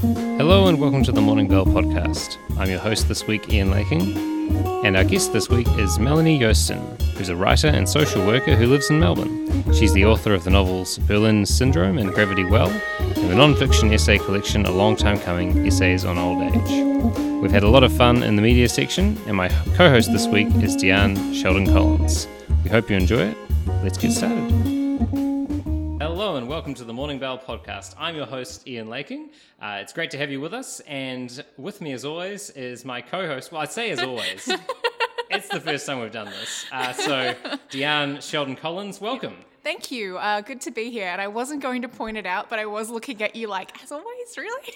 Hello and welcome to the Morning Bell podcast. I'm your host this week, Ian Laking, and our guest this week is Melanie Joosten, who's a writer and social worker who lives in Melbourne. She's the author of the novels Berlin Syndrome and Gravity Well, and the non-fiction essay collection A Long Time Coming Essays on Old Age. We've had a lot of fun in the media section, and my co-host this week is Deanne Sheldon Collins. We hope you enjoy it. Let's get started. Hello and welcome to the Morning Bell podcast. I'm your host, Ian Laking. Uh, it's great to have you with us, and with me, as always, is my co host. Well, I'd say as always. it's the first time we've done this. Uh, so, Deanne Sheldon Collins, welcome. Thank you. Uh, good to be here. And I wasn't going to point it out, but I was looking at you like, as always, really?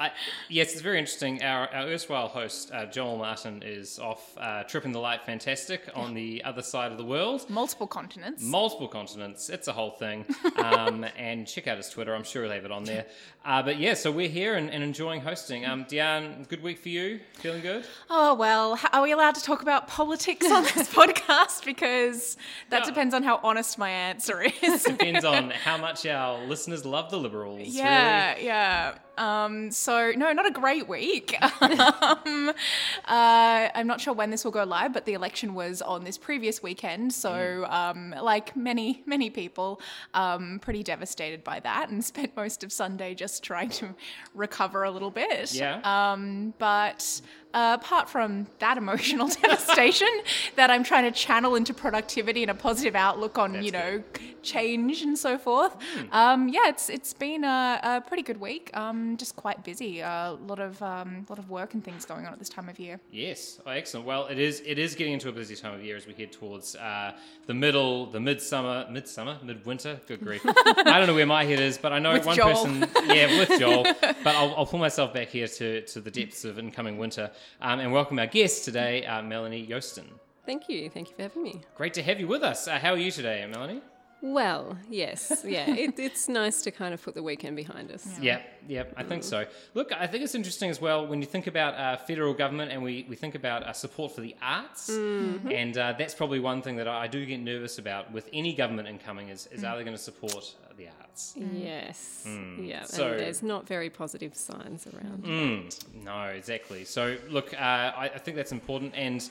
I, yes, it's very interesting. Our, our erstwhile host, uh, Joel Martin, is off uh, tripping the light fantastic on the other side of the world. Multiple continents. Multiple continents. It's a whole thing. Um, and check out his Twitter. I'm sure he'll have it on there. Uh, but yeah, so we're here and, and enjoying hosting. Um, Deanne, good week for you? Feeling good? Oh, well, are we allowed to talk about politics on this podcast? Because that Yeah. depends on how honest my answer is. Depends on how much our listeners love the Liberals. Yeah, yeah. Um, so no, not a great week. um, uh, I'm not sure when this will go live, but the election was on this previous weekend. So, um, like many many people, um, pretty devastated by that, and spent most of Sunday just trying to recover a little bit. Yeah. Um, but uh, apart from that emotional devastation, that I'm trying to channel into productivity and a positive outlook on That's you good. know change and so forth. Hmm. Um, yeah, it's it's been a, a pretty good week. Um, just quite busy. A lot of um, lot of work and things going on at this time of year. Yes, oh, excellent. Well, it is it is getting into a busy time of year as we head towards uh, the middle, the midsummer, midsummer, midwinter. Good grief! I don't know where my head is, but I know With one Joel. person. Yeah, with Joel. But I'll, I'll pull myself back here to, to the depths of incoming winter um, and welcome our guest today, uh, Melanie Joosten. Thank you. Thank you for having me. Great to have you with us. Uh, how are you today, Melanie? Well, yes, yeah, it, it's nice to kind of put the weekend behind us. Yeah, yeah, I think so. Look, I think it's interesting as well when you think about uh, federal government and we, we think about uh, support for the arts. And uh, that's probably one thing that I, I do get nervous about with any government incoming is, is are they going to support uh, the arts? Yes, yeah, So- and there's not very positive signs around. Mm, no, exactly. So, look, uh, I, I think that's important. And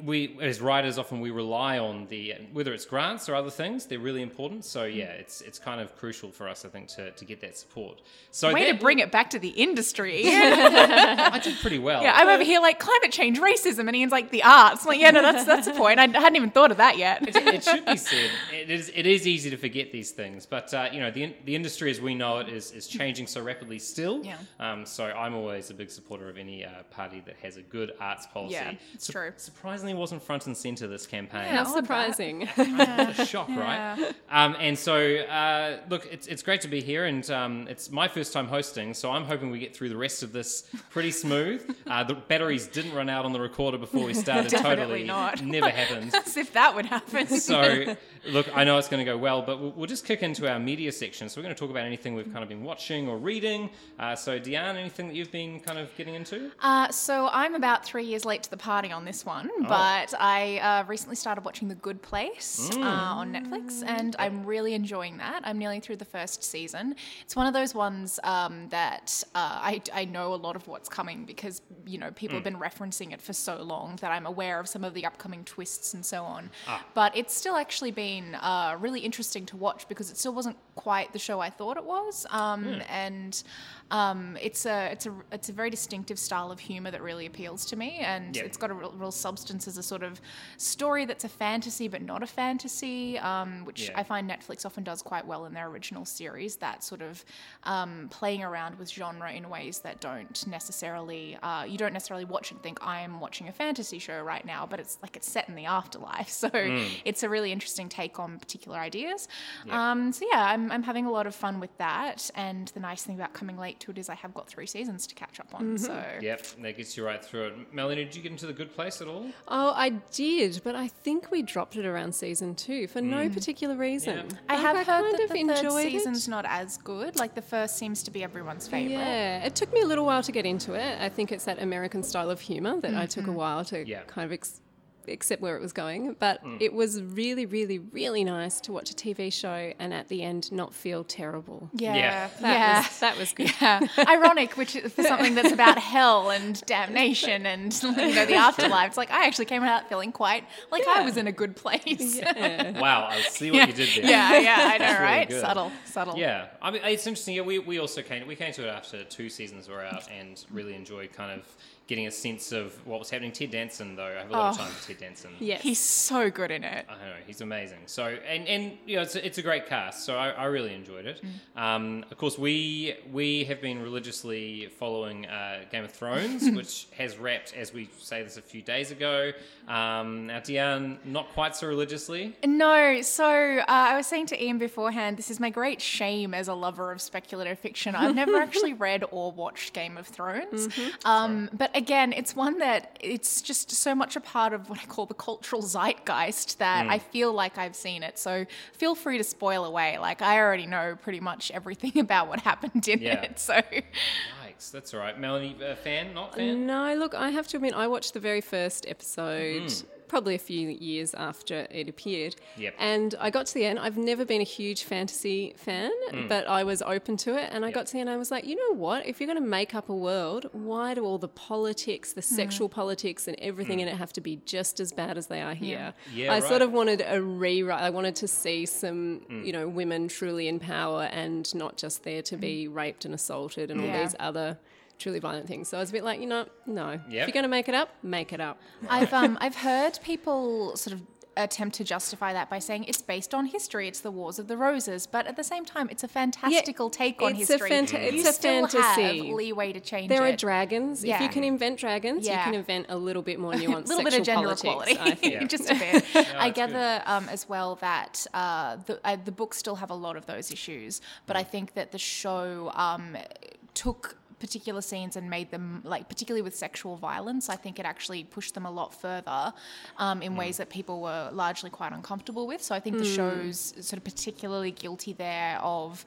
we, as writers, often we rely on the whether it's grants or other things. They're really important. So, yeah, it's it's kind of crucial for us, I think, to, to get that support. So, Way to bring it back to the industry. I did pretty well. Yeah, I'm over here like climate change, racism, and Ian's like the arts. I'm like, yeah, no, that's that's the point. I hadn't even thought of that yet. it should be said. It is, it is easy to forget these things, but uh, you know the, the industry as we know it is, is changing so rapidly still. Yeah. Um, so I'm always a big supporter of any uh, party that has a good arts policy. Yeah, it's true. Surprisingly, wasn't front and center this campaign. Yeah. How odd surprising. a shock, right? Um, and so, uh, look, it's, it's great to be here, and um, it's my first time hosting, so I'm hoping we get through the rest of this pretty smooth. Uh, the batteries didn't run out on the recorder before we started. Totally not. Never happens. As if that would happen. So, look, I know it's going to go well, but we'll, we'll just kick into our media section. So, we're going to talk about anything we've kind of been watching or reading. Uh, so, Deanne, anything that you've been kind of getting into? Uh, so I'm about three years late to the party on this one, Oh. But I uh, recently started watching The Good Place Mm. uh, on Netflix, and I'm really enjoying that. I'm nearly through the first season. It's one of those ones um, that uh, I, I know a lot of what's coming because you know Mm. people have been referencing it for so long that I'm aware of some of the upcoming twists and so on. Ah. But it's still actually been uh, really interesting to watch because it still wasn't quite the show I thought it was, um, Hmm. and um, it's a it's a it's a very distinctive style of humor that really appeals to me, and Yeah. it's got a real, real substance as a sort of story that's a fantasy but not a fantasy, um, which Yeah. I find Netflix often does quite well in their original series. That sort of um, playing around with genre in ways that don't necessarily uh, you don't necessarily watch and think I am watching a fantasy show right now, but it's like it's set in the afterlife, so it's a really interesting take on particular ideas. Um, so yeah, I'm, I'm having a lot of fun with that, and the nice thing about coming late to it is I have got three seasons to catch up on. So mm-hmm. Yep, that gets you right through it. Melanie, did you get into the good place at all? oh, I did, but I think we dropped it around season two for no mm. particular reason. Yeah. I Like, have heard kind that of the third season's it. not as good. Like the first seems to be everyone's favorite. Yeah, it took me a little while to get into it. I think it's that American style of humor that I took a mm-hmm. while to Yeah. kind of ex- except where it was going. But Mm. it was really, really, really nice to watch a TV show and at the end not feel terrible. Yeah, Yeah. That yeah. was that was good. Yeah, ironic, which is for something that's about hell and damnation and you know the afterlife. It's like I actually came out feeling quite like I was in a good place. Yeah, Wow, I see what you did there. yeah, yeah, I know, That's really right? good. Subtle, subtle. Yeah, I mean it's interesting. Yeah, we, we also came we came to it after two seasons were out and really enjoyed kind of getting a sense of what was happening. Ted Danson, though, I have a lot of Oh. time for Ted Danson. Yes. He's so good in it. I know he's amazing. So and and you know it's a, it's a great cast. So I, I really enjoyed it. Mm. Um, of course we we have been religiously following uh, Game of Thrones, which has wrapped as we say this a few days ago. Um, now Deanne not quite so religiously. No, so uh, I was saying to Ian beforehand, this is my great shame as a lover of speculative fiction. I've never actually read or watched Game of Thrones. Um, but again, it's one that it's just so much a part of what I call the cultural zeitgeist that I feel like I've seen it. So feel free to spoil away. Like I already know pretty much everything about what happened in Yeah. it. So Yikes, that's all right. Melanie, uh, fan, not fan. No, look, I have to admit, I watched the very first episode probably a few years after it appeared. Yep. And I got to the end. I've never been a huge fantasy fan, hmm. but I was open to it. And I got to the end, I was like, you know what? If you're going to make up a world, why do all the politics, the hmm. sexual politics, and everything hmm. in it have to be just as bad as they are here? Yeah, I right. sort of wanted a rewrite. I wanted to see some, you know, women truly in power and not just there to be raped and assaulted and all these other truly violent things. So I was a bit like, you know, no. Yep. If you're going to make it up, make it up. I've um I've heard people sort of attempt to justify that by saying it's based on history. It's the Wars of the Roses, but at the same time, it's a fantastical take on it's a history. fanta- you it's a still fantasy. have leeway to change There are it. dragons. If you can invent dragons, Yeah. you can invent a little bit more nuanced a little bit of gender politics, equality, I think. Yeah. just a bit. I gather um, as well that uh, the, uh, the books still have a lot of those issues, but I think that the show um, took particular scenes and made them like particularly with sexual violence i think it actually pushed them a lot further um, in ways that people were largely quite uncomfortable with so i think the show's sort of particularly guilty there of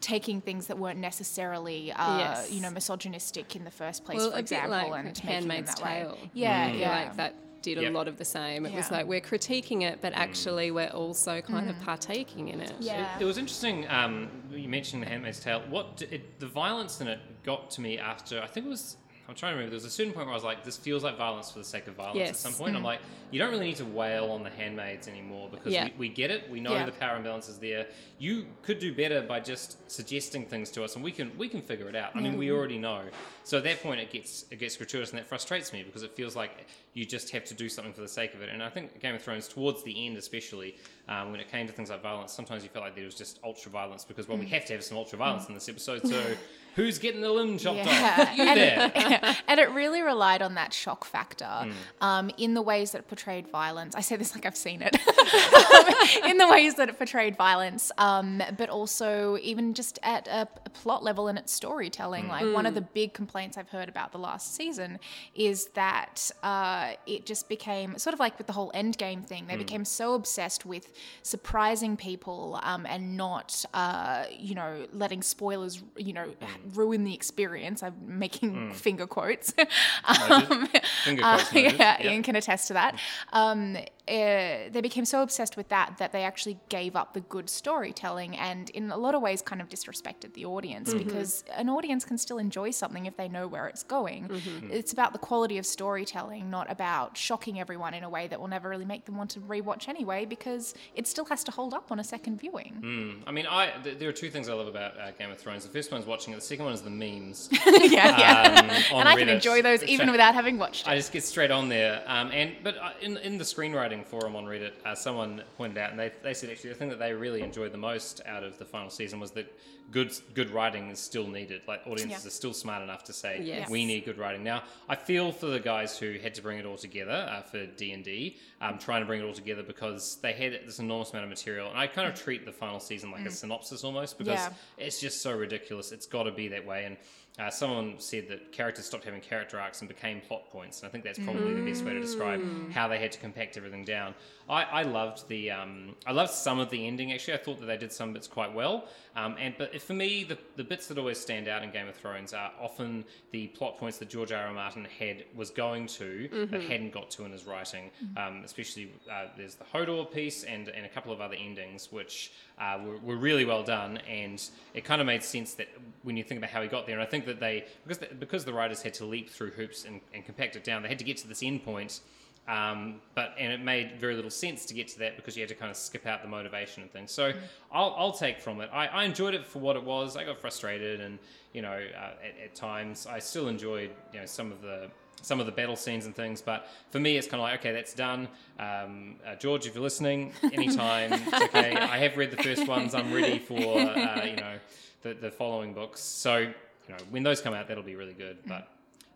taking things that weren't necessarily uh, Yes. you know misogynistic in the first place Well, for a bit example like and making them Handmaid's that way. Tale. yeah I feel yeah like that did a lot of the same. It was like we're critiquing it, but actually we're also kind of partaking in it. yeah It, it was interesting. Um, you mentioned The Handmaid's Tale. What d- it, the violence in it got to me after I think it was. I'm trying to remember. There was a certain point where I was like, "This feels like violence for the sake of violence." At some point, I'm mm. like, "You don't really need to wail on the handmaids anymore because Yeah. we, we get it. We know Yeah. the power imbalance is there. You could do better by just suggesting things to us, and we can we can figure it out. I mean, we mm. already know. So at that point, it gets it gets gratuitous, and that frustrates me because it feels like you just have to do something for the sake of it. And I think Game of Thrones, towards the end, especially um, when it came to things like violence, sometimes you felt like there was just ultra violence because well, we mm. have to have some ultra violence in this episode. So who's getting the limb chopped Yeah. off? You And- there? and it really relied on that shock factor Mm. um, in the ways that it portrayed violence. I say this like I've seen it. Um, in the ways that it portrayed violence, um, but also even just at a, a plot level in its storytelling. Like one of the big complaints I've heard about the last season is that uh, it just became sort of like with the whole Endgame thing. They became so obsessed with surprising people um, and not, uh, you know, letting spoilers, you know, ruin the experience. I'm making finger quotes. um, Finger uh, quotes noted. yeah, Yep. Ian can attest to that. Um, uh, they became so obsessed with that that they actually gave up the good storytelling and, in a lot of ways, kind of disrespected the audience because an audience can still enjoy something if they know where it's going. It's about the quality of storytelling, not about shocking everyone in a way that will never really make them want to rewatch anyway because it still has to hold up on a second viewing. I mean, I th- there are two things I love about uh, Game of Thrones. The first one's watching it. The second one is the memes. yeah, yeah. um, on and I can enjoy those even without having watched I just get straight on there. Um, and but uh, in in the screenwriting forum on Reddit, uh, someone pointed out, and they, they said actually the thing that they really enjoyed the most out of the final season was that good good writing is still needed. Like audiences Yeah. are still smart enough to say Yes. we need good writing. Now I feel for the guys who had to bring it all together uh, for D and D, um, trying to bring it all together because they had this enormous amount of material, and I kind of treat the final season like a synopsis almost because Yeah. it's just so ridiculous. It's got to be that way. And uh, someone said that characters stopped having character arcs and became plot points. And I think that's probably the best way to describe how they had to compact everything down. I, I loved the um, I loved some of the ending. Actually, I thought that they did some bits quite well. Um, and but for me, the, the bits that always stand out in Game of Thrones are often the plot points that George R. R. Martin had was going to but hadn't got to in his writing. Um, especially uh, there's the Hodor piece and and a couple of other endings which uh, were, were really well done. And it kind of made sense that when you think about how he got there. And I think that they because the, because the writers had to leap through hoops and, and compact it down, they had to get to this end point. Um, but and it made very little sense to get to that because you had to kind of skip out the motivation and things. So I'll, I'll take from it. I, I enjoyed it for what it was. I got frustrated and you know uh, at, at times I still enjoyed you know some of the some of the battle scenes and things. But for me, it's kind of like okay, that's done. Um, uh, George, if you're listening, anytime, it's okay. I have read the first ones. I'm ready for uh, you know the the following books. So you know when those come out, that'll be really good. But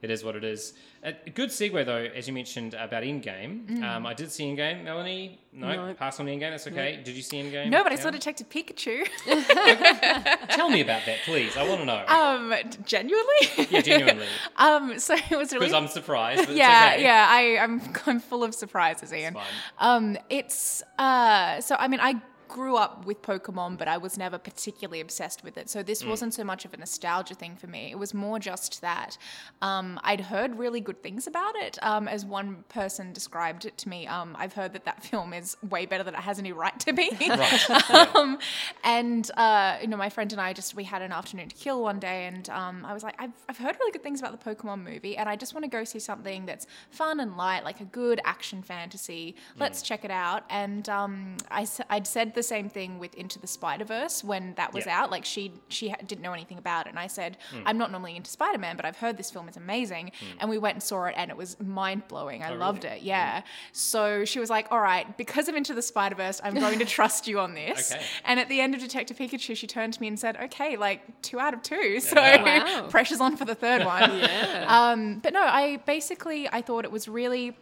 it is what it is. A good segue though, as you mentioned about Endgame. Um, I did see Endgame. Melanie, no, No. pass on Endgame. That's okay. Did you see Endgame? No, but I saw? Detective Pikachu. Tell me about that, please. I want to know. um, genuinely. yeah, genuinely, um, so it was really because I'm surprised. Yeah, it's okay. yeah. I, I'm I'm full of surprises, Ian. fine. Um, it's uh, so I mean I grew up with Pokemon, but I was never particularly obsessed with it. So this Mm. wasn't so much of a nostalgia thing for me. It was more just that um, I'd heard really good things about it. Um, as one person described it to me, um, I've heard that that film is way better than it has any right to be. Right. Um, and uh, you know, my friend and I just we had an afternoon to kill one day, and um, I was like, I've, I've heard really good things about the Pokemon movie, and I just want to go see something that's fun and light, like a good action fantasy. Let's check it out. And um, I I'd said the same thing with Into the Spider Verse when that was Yeah. out. Like she she didn't know anything about it, and I said, hmm. I'm not normally into Spider Man, but I've heard this film is amazing, hmm. and we went and saw it, and it was mind blowing. I Oh, loved really? it. Hmm. Yeah. So she was like, all right, because of Into the Spider Verse, I'm going to trust you on this. Okay. And at the end of Detective Pikachu, she turned to me and said, okay, like two out of two. So Wow. pressure's on for the third one. Yeah. Um, but no, I basically, I thought it was really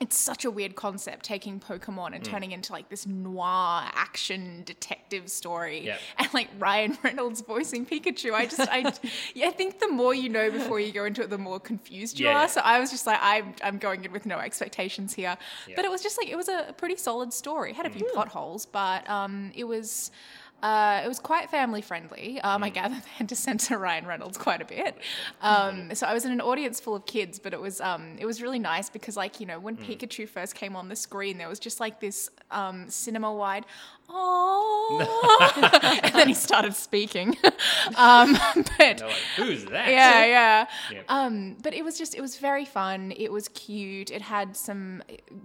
it's such a weird concept taking Pokemon Mm. and turning into like this noir action detective story. Yep. And like Ryan Reynolds voicing Pikachu. I just, I, yeah, I think the more you know before you go into it, the more confused you Yeah, are. yeah. So I was just like, I'm, I'm going in with no expectations here. Yeah. But it was just like, it was a pretty solid story. It had a few Mm. plot holes, but um, it was. Uh, it was quite family friendly. Um, Mm. I gather they had to censor Ryan Reynolds quite a bit. Um, so I was in an audience full of kids, but it was um, it was really nice because, like you know, when Mm. Pikachu first came on the screen, there was just like this um, cinema wide, oh, and then he started speaking. um, but like, who's that? yeah, yeah. Yeah. Um, but it was just, it was very fun. It was cute. It had some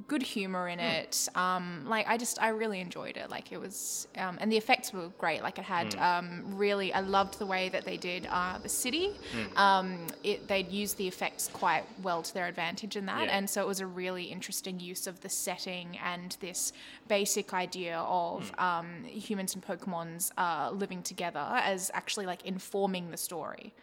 good humor in it. Um, like I just, I really enjoyed it. Like it was, um, and the effects were great. Like it had um, really, I loved the way that they did uh, the city. Um, it, they'd used the effects quite well to their advantage in that, Yeah. and so it was a really interesting use of the setting and this basic idea of um, humans and Pokemon's uh, living together as actually like informing the story.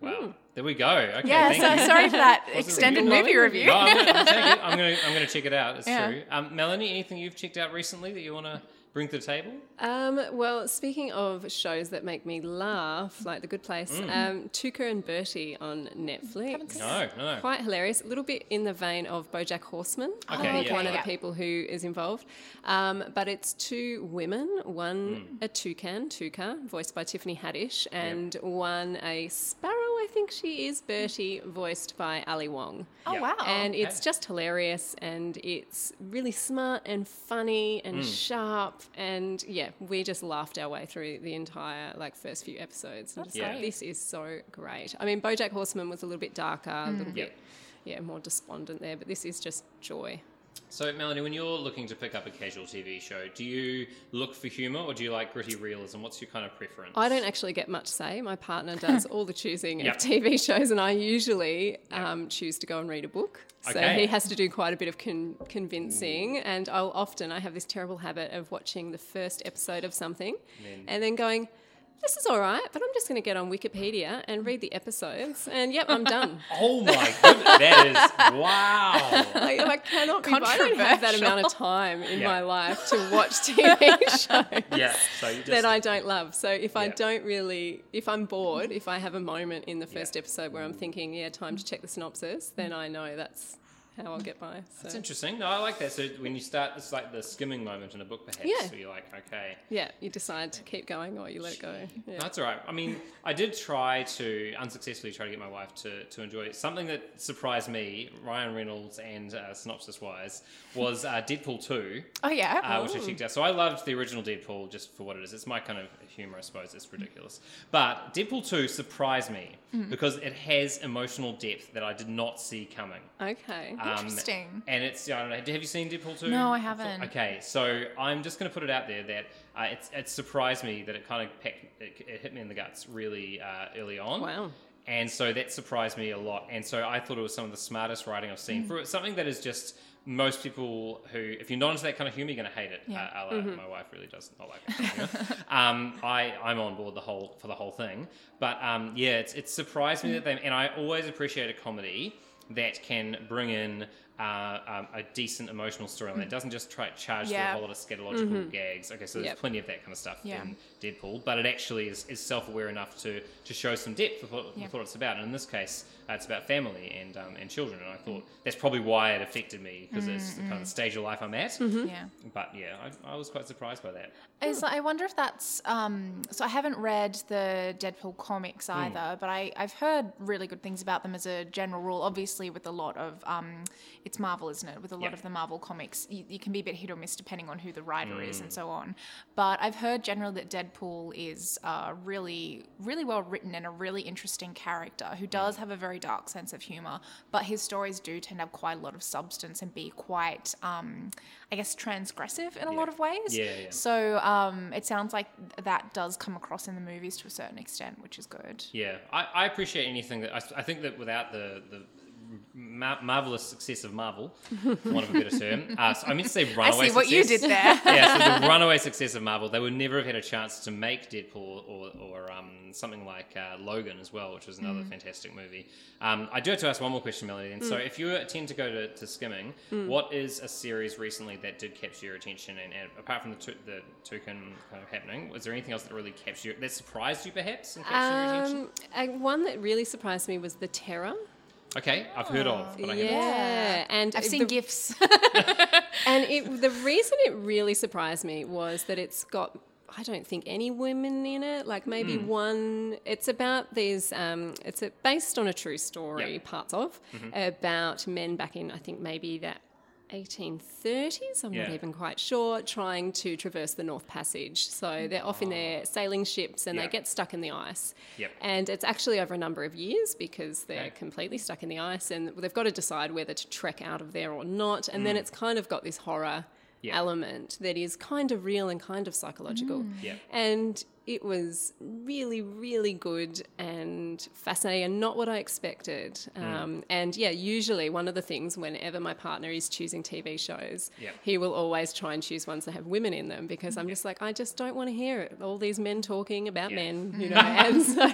Wow. There we go. Okay. Yeah, so sorry for that extended review? movie review. No, I'm gonna, I'm, take it. I'm gonna I'm gonna check it out. It's Yeah. true. Um, Melanie, anything you've checked out recently that you want to bring to the table? Um, well, speaking of shows that make me laugh, like The Good Place, Mm. um, Tuca and Bertie on Netflix. No, no. Quite hilarious. A little bit in the vein of BoJack Horseman. Okay, I think yeah. one of Yeah. the people who is involved. Um, but it's two women, one Hmm. a toucan, Tuca, voiced by Tiffany Haddish, and one a sparrow. I think she is Bertie, voiced by Ali Wong. Oh Yeah. wow! And okay. it's just hilarious and it's really smart and funny and sharp and yeah, we just laughed our way through the entire like first few episodes. And just like, this is so great. I mean BoJack Horseman was a little bit darker, a little Yep. bit yeah, more despondent there, but this is just joy. So, Melanie, when you're looking to pick up a casual TV show, do you look for humour or do you like gritty realism? What's your kind of preference? I don't actually get much say. My partner does all the choosing Yep. of TV shows, and I usually um, choose to go and read a book. So Okay. he has to do quite a bit of con- convincing, and I'll often I have this terrible habit of watching the first episode of something, Then- and then going. This is all right, but I'm just going to get on Wikipedia and read the episodes, and yep, I'm done. Oh my goodness, that is wow. I, I cannot be. I don't have that amount of time in Yeah. my life to watch TV shows. Yeah, so just that I don't love. So if I don't really, if I'm bored, if I have a moment in the first episode where I'm thinking, yeah, time to check the synopsis, then I know that's how I'll get by. So. That's interesting. No, I like that. So when you start, it's like the skimming moment in a book, perhaps. Yeah. Where you're like, okay, Yeah, you decide to keep going or you let it go. Yeah. That's all right. I mean, I did try to unsuccessfully try to get my wife to, to enjoy it. Something that surprised me, Ryan Reynolds and uh, synopsis wise, was uh, Deadpool 2, Oh yeah. uh, which I checked out. So I loved the original Deadpool just for what it is. It's my kind of humor, I suppose. It's ridiculous. But Deadpool 2 surprised me Mm. because it has emotional depth that I did not see coming. Okay. Um, Interesting. And it's, I don't know, have you seen Deadpool 2? No, I haven't. Okay, so I'm just going to put it out there that uh, it's, it surprised me that it kind of pecked, it, it hit me in the guts really uh, early on. Wow. And so that surprised me a lot. And so I thought it was some of the smartest writing I've Mm. seen for it. something that is just most people who, if you're not into that kind of humor, you're going to hate it. Yeah. Uh, la- My wife really does not like that humor. um, I, I'm on board the whole for the whole thing. But um, yeah, it's, it surprised me that they, and I always appreciate a comedy that can bring in uh, um, a decent emotional storyline. It doesn't just try to charge Yeah. through a whole lot of scatological gags. Okay, so there's Yep. plenty of that kind of stuff Yeah. in Deadpool, but it actually is, is self-aware enough to, to show some depth of what, Yeah. with what it's about. And in this case, uh, it's about family and um, and children. And I thought that's probably why it affected me because it's the kind of stage of life I'm at. Yeah. But yeah, I, I was quite surprised by that. Is I wonder if that's um, so. I haven't read the Deadpool comics Hmm. either, but I I've heard really good things about them as a general rule. Obviously, with a lot of um, it's Marvel, isn't it? With a lot Yeah. of the Marvel comics, you, you can be a bit hit or miss depending on who the writer is Hmm. and so on. But I've heard generally that Deadpool is uh, really really well written and a really interesting character who does have a very dark sense of humor, but his stories do tend to have quite a lot of substance and be quite um, I guess transgressive in a Yeah. lot of ways. Yeah, yeah. So um, it sounds like that does come across in the movies to a certain extent, which is good. Yeah, I, I appreciate anything that I, I think that without the the ma- marvelous success of Marvel, for want of a better term, uh, so I meant to say I runaway. see what you success. did there. yeah, so the runaway success of Marvel, they would never have had a chance to make Deadpool or, or um, something like uh, Logan as well, which was another Mm. fantastic movie. Um, I do have to ask one more question, Melody. And Mm. so, if you tend to go to, to skimming, what is a series recently that did capture your attention? And, and apart from the, tu- the toucan kind of happening, was there anything else that really captured you, that surprised you perhaps and captured your attention? Um, uh, one that really surprised me was The Terror. Okay, I've heard of, but I haven't. Yeah, and I've the- seen gifs. And it, the reason it really surprised me was that it's got, I don't think any women in it. Like maybe Hmm. one. It's about these. Um, it's a, based on a true story, Yep. parts of, Mm-hmm. about men back in I think maybe that 1830s. I'm not even quite sure. Trying to traverse the North Passage. So they're off in their sailing ships and Yeah. they get stuck in the ice. Yep. And it's actually over a number of years because they're Okay. completely stuck in the ice and they've got to decide whether to trek out of there or not. And Mm. then it's kind of got this horror Yeah. element that is kind of real and kind of psychological. Yeah. And it was really, really good and fascinating and not what I expected. Mm. Um, and yeah, usually one of the things whenever my partner is choosing TV shows, Yeah. he will always try and choose ones that have women in them because I'm just like, I just don't want to hear it. All these men talking about Yeah. men, you know. and so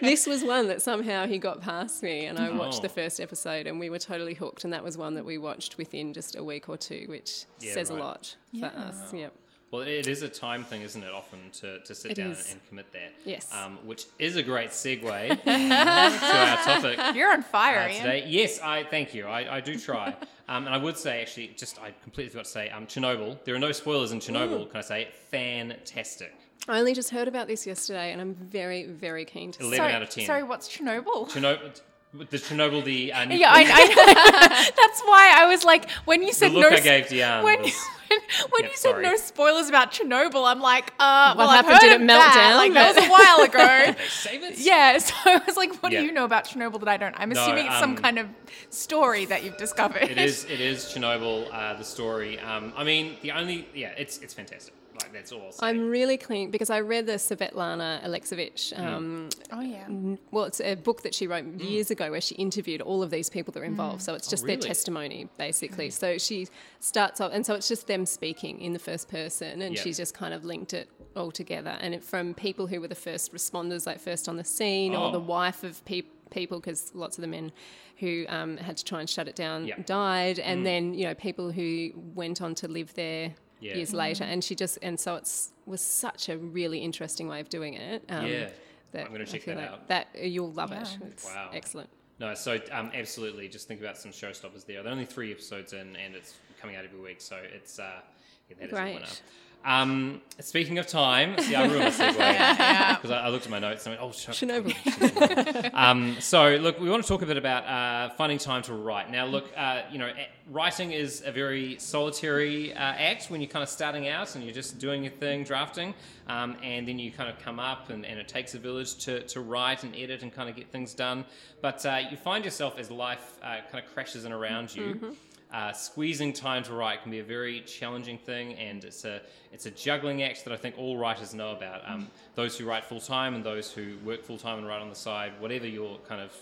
this was one that somehow he got past me and I watched Oh. the first episode and we were totally hooked. And that was one that we watched within just a week or two, which Yeah, says right. a lot for us. Yep. Well, it is a time thing, isn't it? Often to, to sit It down is. and commit that. Yes. Um, which is a great segue to our topic You're on fire, uh, Ian. today. Yes, I thank you. I, I do try. um, and I would say, actually, just I completely forgot to say, um, Chernobyl. There are no spoilers in Chernobyl. Can I say fantastic? I only just heard about this yesterday and I'm very, very keen to see 11 sorry, out of 10. Sorry, what's Chernobyl? Chernobyl. The Chernobyl, the uh, yeah, I, I That's why I was like, when you the said look no, I gave Deanne when, was when, when Yeah, you said sorry. no spoilers about Chernobyl, I'm like, uh, well, I've happened? heard Did it of melt that. down? Like that was a while ago. save it. yeah, so I was like, what Yeah. do you know about Chernobyl that I don't? I'm No, assuming it's some um, kind of story that you've discovered. It is. It is Chernobyl. Uh, the story. Um, I mean, the only. Yeah, it's it's fantastic. Like that's all. I'll say. I'm really keen because I read the Svetlana Alexievich. Mm. Um, Oh yeah. Well, it's a book that she wrote mm. years ago where she interviewed all of these people that are involved. Mm. So it's oh, just really? their testimony, basically. So she starts off, and so it's just them speaking in the first person, and Yeah. she's just kind of linked it all together. And it, from people who were the first responders, like first on the scene, or Oh. the wife of peop people, because lots of the men who um, had to try and shut it down Yeah. died, and then you know people who went on to live there. Yeah. Years later, and she just and so it's was such a really interesting way of doing it. Um, Yeah. that I'm gonna check feel that like out. That you'll love it. It's Wow. excellent. No, so um, absolutely, just think about some showstoppers there. There are only three episodes in, and it's coming out every week, so it's uh, yeah, that is a Great. winner. Um, speaking of time, see, I ruined the segue because I, I looked at my notes and I went, "Oh, Chernobyl. um, so, look, we want to talk a bit about uh, finding time to write. Now, look, uh, you know, writing is a very solitary uh, act when you're kind of starting out and you're just doing your thing, drafting, um, and then you kind of come up and, and it takes a village to, to write and edit and kind of get things done. But uh, you find yourself as life uh, kind of crashes in around you. Uh, squeezing time to write can be a very challenging thing, and it's a it's a juggling act that I think all writers know about. Um, those who write full time and those who work full time and write on the side, whatever your kind of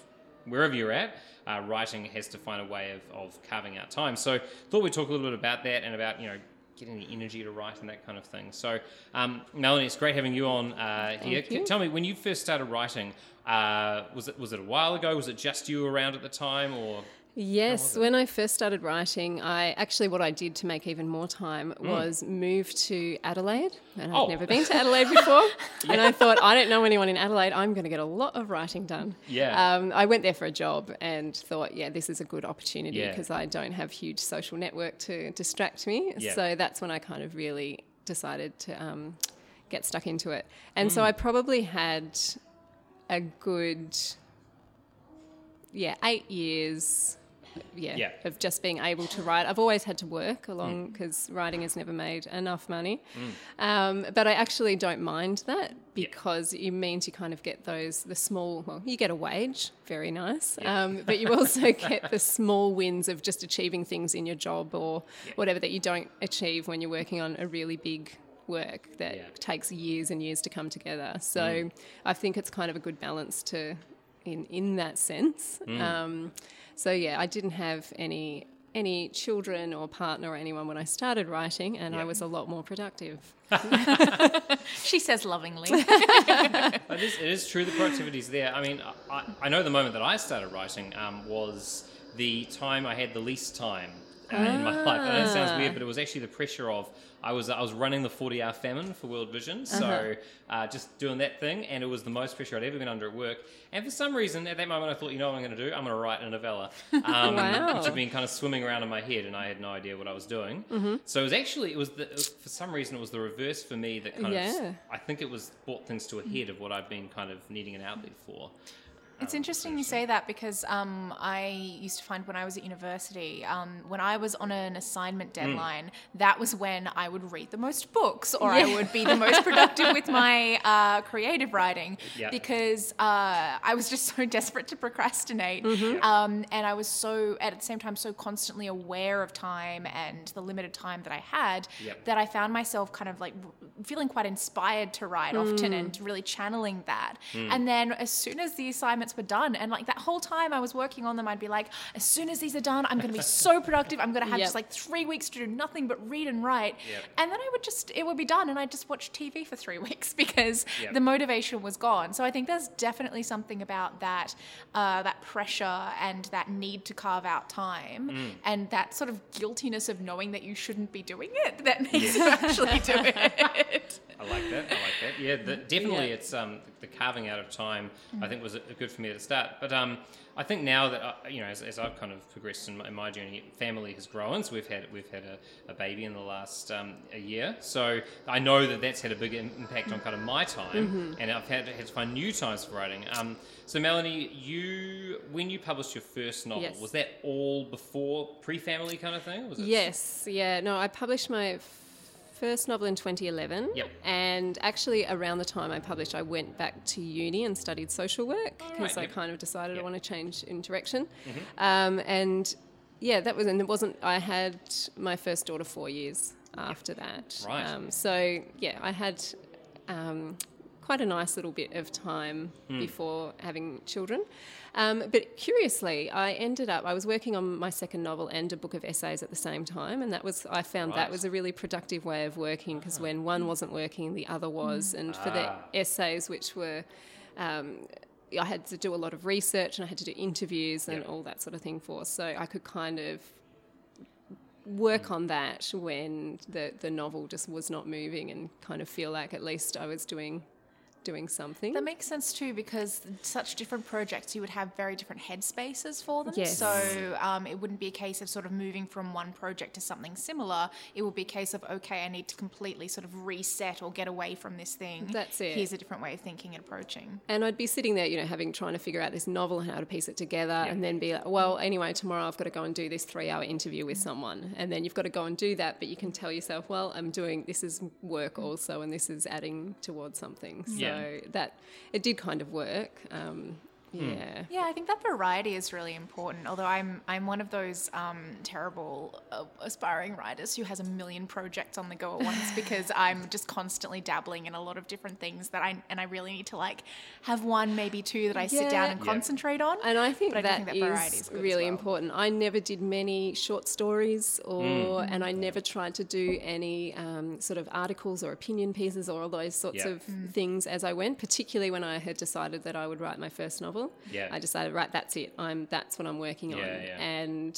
wherever you're at, uh, writing has to find a way of, of carving out time. So thought we'd talk a little bit about that and about you know getting the energy to write and that kind of thing. So um, Melanie, it's great having you on uh, here. You. Tell me when you first started writing. Uh, was it was it a while ago? Was it just you around at the time, or Yes, when I first started writing, I actually what I did to make even more time was move to Adelaide, and I've Oh. never been to Adelaide before. And I thought, I don't know anyone in Adelaide. I'm going to get a lot of writing done. Yeah. Um, I went there for a job and thought, yeah, this is a good opportunity Yeah. because I don't have huge social network to distract me. Yeah. So that's when I kind of really decided to um, get stuck into it. And Mm. so I probably had a good yeah, eight years. Yeah, Yeah. of just being able to write. I've always had to work along because writing has never made enough money. Um, but I actually don't mind that because it means you kind of get those the small. Well, you get a wage, very nice. Um, but you also get the small wins of just achieving things in your job or whatever that you don't achieve when you're working on a really big work that Yeah. takes years and years to come together. So I think it's kind of a good balance to in in that sense. Um, so yeah, I didn't have any any children or partner or anyone when I started writing, and I was a lot more productive. She says lovingly. It is, it is true the productivity's there. I mean, I, I know the moment that I started writing um, was the time I had the least time uh, in my life. I know it sounds weird, but it was actually the pressure of I was I was running the 40 hour famine for World Vision, so uh, just doing that thing, and it was the most pressure I'd ever been under at work. And for some reason, at that moment, I thought, you know what I'm going to do? I'm going to write a novella, um, Wow. which had been kind of swimming around in my head, and I had no idea what I was doing. Mm-hmm. So it was actually it was the, for some reason it was the reverse for me that kind Yeah. of I think it was brought things to a head of what I've been kind of needing an outlet for. It's interesting you say that because um, I used to find when I was at university, um, when I was on an assignment Hmm. deadline, that was when I would read the most books or I would be the most productive with my uh, creative writing Yeah. because uh, I was just so desperate to procrastinate. Mm-hmm. Um, and I was so, at the same time, so constantly aware of time and the limited time that I had Yep. that I found myself kind of like feeling quite inspired to write often and really channeling that. And then as soon as the assignments were done, and like that whole time I was working on them, I'd be like, as soon as these are done, I'm going to be so productive. I'm going to have Yep. just like three weeks to do nothing but read and write. Yep. And then I would just, it would be done, and I'd just watch TV for three weeks because Yep. the motivation was gone. So I think there's definitely something about that, uh, that pressure and that need to carve out time, and that sort of guiltiness of knowing that you shouldn't be doing it that makes you actually do it. I like that. I like that. Yeah, the, definitely. Yeah. It's um, the carving out of time. I think was good for me at the start. But um, I think now that uh, you know, as, as I've kind of progressed in my, in my journey, family has grown. So we've had we've had a, a baby in the last um, a year. So I know that that's had a big impact on kind of my time, and I've had, had to find new times for writing. Um, so Melanie, you when you published your first novel, Yes. was that all before pre-family kind of thing? Was it? Yes, yeah. No, I published my first novel in 2011. Yep. And actually, around the time I published, I went back to uni and studied social work because I yep. kind of decided Yep. I want to change in direction. Um, and yeah, that was, and it wasn't, I had my first daughter four years after that. Right. Um, so yeah, I had um, quite a nice little bit of time before having children. Um, but curiously, I ended up, I was working on my second novel and a book of essays at the same time. And that was, I found Right. that was a really productive way of working because when one wasn't working, the other was. And for the Ah. essays, which were, um, I had to do a lot of research and I had to do interviews and Yeah. all that sort of thing for. So I could kind of work on that when the, the novel just was not moving and kind of feel like at least I was doing doing something. That makes sense too because such different projects, you would have very different headspaces for them. Yes. So um, it wouldn't be a case of sort of moving from one project to something similar. It would be a case of, okay, I need to completely sort of reset or get away from this thing. That's it. Here's a different way of thinking and approaching. and I'd be sitting there, you know, having trying to figure out this novel, and how to piece it together, and then be like, well, anyway, tomorrow I've got to go and do this three-hour interview with someone, and then you've got to go and do that, but you can tell yourself, well, I'm doing this is work also, and this is adding towards something. So Yeah. That it did kind of work. Um, yeah. Yeah, I think that variety is really important. Although I'm I'm one of those um, terrible uh, aspiring writers who has a million projects on the go at once because I'm just constantly dabbling in a lot of different things that I and I really need to like have one maybe two that I sit down and Yeah. concentrate on. And I think But I do that think that is variety is good really well. important. I never did many short stories, or and I never tried to do any um, sort of articles or opinion pieces or all those sorts Yeah. of things as I went. Particularly when I had decided that I would write my first novel. Yeah. I decided, right, that's it. I'm that's what I'm working on, Yeah, yeah. and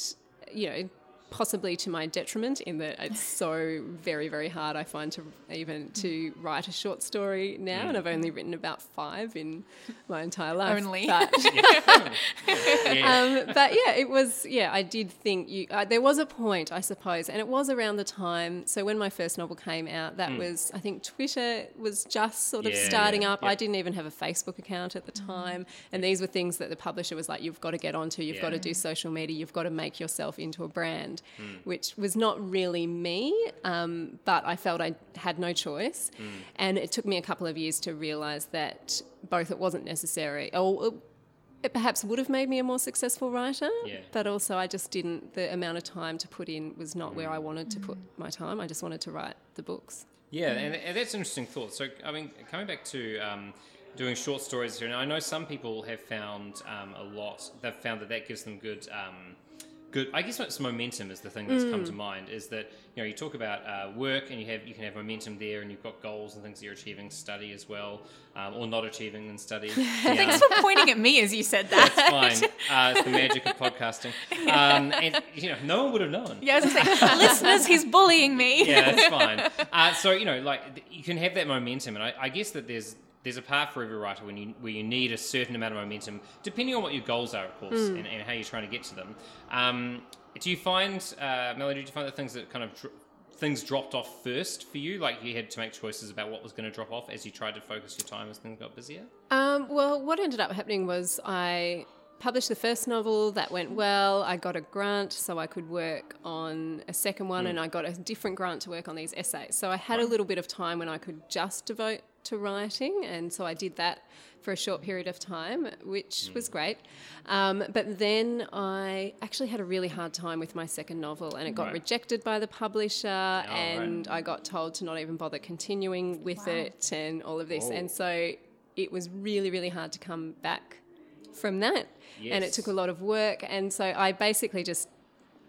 you know. Possibly to my detriment, in that it's so very, very hard. I find to even to write a short story now, and I've only written about five in my entire life. Only. but Yeah. um, but yeah, it was. Yeah, I did think you. Uh, there was a point, I suppose, and it was around the time. So when my first novel came out, that was I think Twitter was just sort of. Yeah, starting yeah, up. yep. I didn't even have a Facebook account at the time, and these were things that the publisher was like, "You've got to get onto. You've got to do social media. You've got to make yourself into a brand," Hmm. which was not really me. Um, but I felt I had no choice, Hmm. and it took me a couple of years to realise that both it wasn't necessary. Or, it perhaps would have made me a more successful writer, Yeah. but also I just didn't. The amount of time to put in was not where I wanted to put my time. I just wanted to write the books. Yeah, and, and that's an interesting thought. So, I mean, coming back to um, doing short stories here, and I know some people have found um, a lot. They've found that that gives them good, um, good. I guess it's momentum is the thing that's come to mind. Is that you know you talk about uh, work and you have you can have momentum there, and you've got goals and things that you're achieving, study as well, um, or not achieving in study. Thanks for pointing at me as you said that. That's fine. Uh, it's the magic of podcasting. Um, and you know, no one would have known. Yeah, I was gonna listeners, he's bullying me. yeah, that's fine. Uh, so you know, like you can have that momentum, and I, I guess that there's there's a path for every writer when you where you need a certain amount of momentum, depending on what your goals are, of course, and, and how you're trying to get to them. Um, do you find, uh, Melody? Do you find that things that kind of dr- things dropped off first for you? Like you had to make choices about what was going to drop off as you tried to focus your time as things got busier. Um, well, what ended up happening was I published the first novel, that went well. I got a grant so I could work on a second one, and I got a different grant to work on these essays. So I had a little bit of time when I could just devote to writing, and so I did that for a short period of time, which was great. Um, but then I actually had a really hard time with my second novel, and it got Right. rejected by the publisher, right. and I got told to not even bother continuing with it, and all of this. Oh. And so it was really, really hard to come back from that. And it took a lot of work. And so I basically just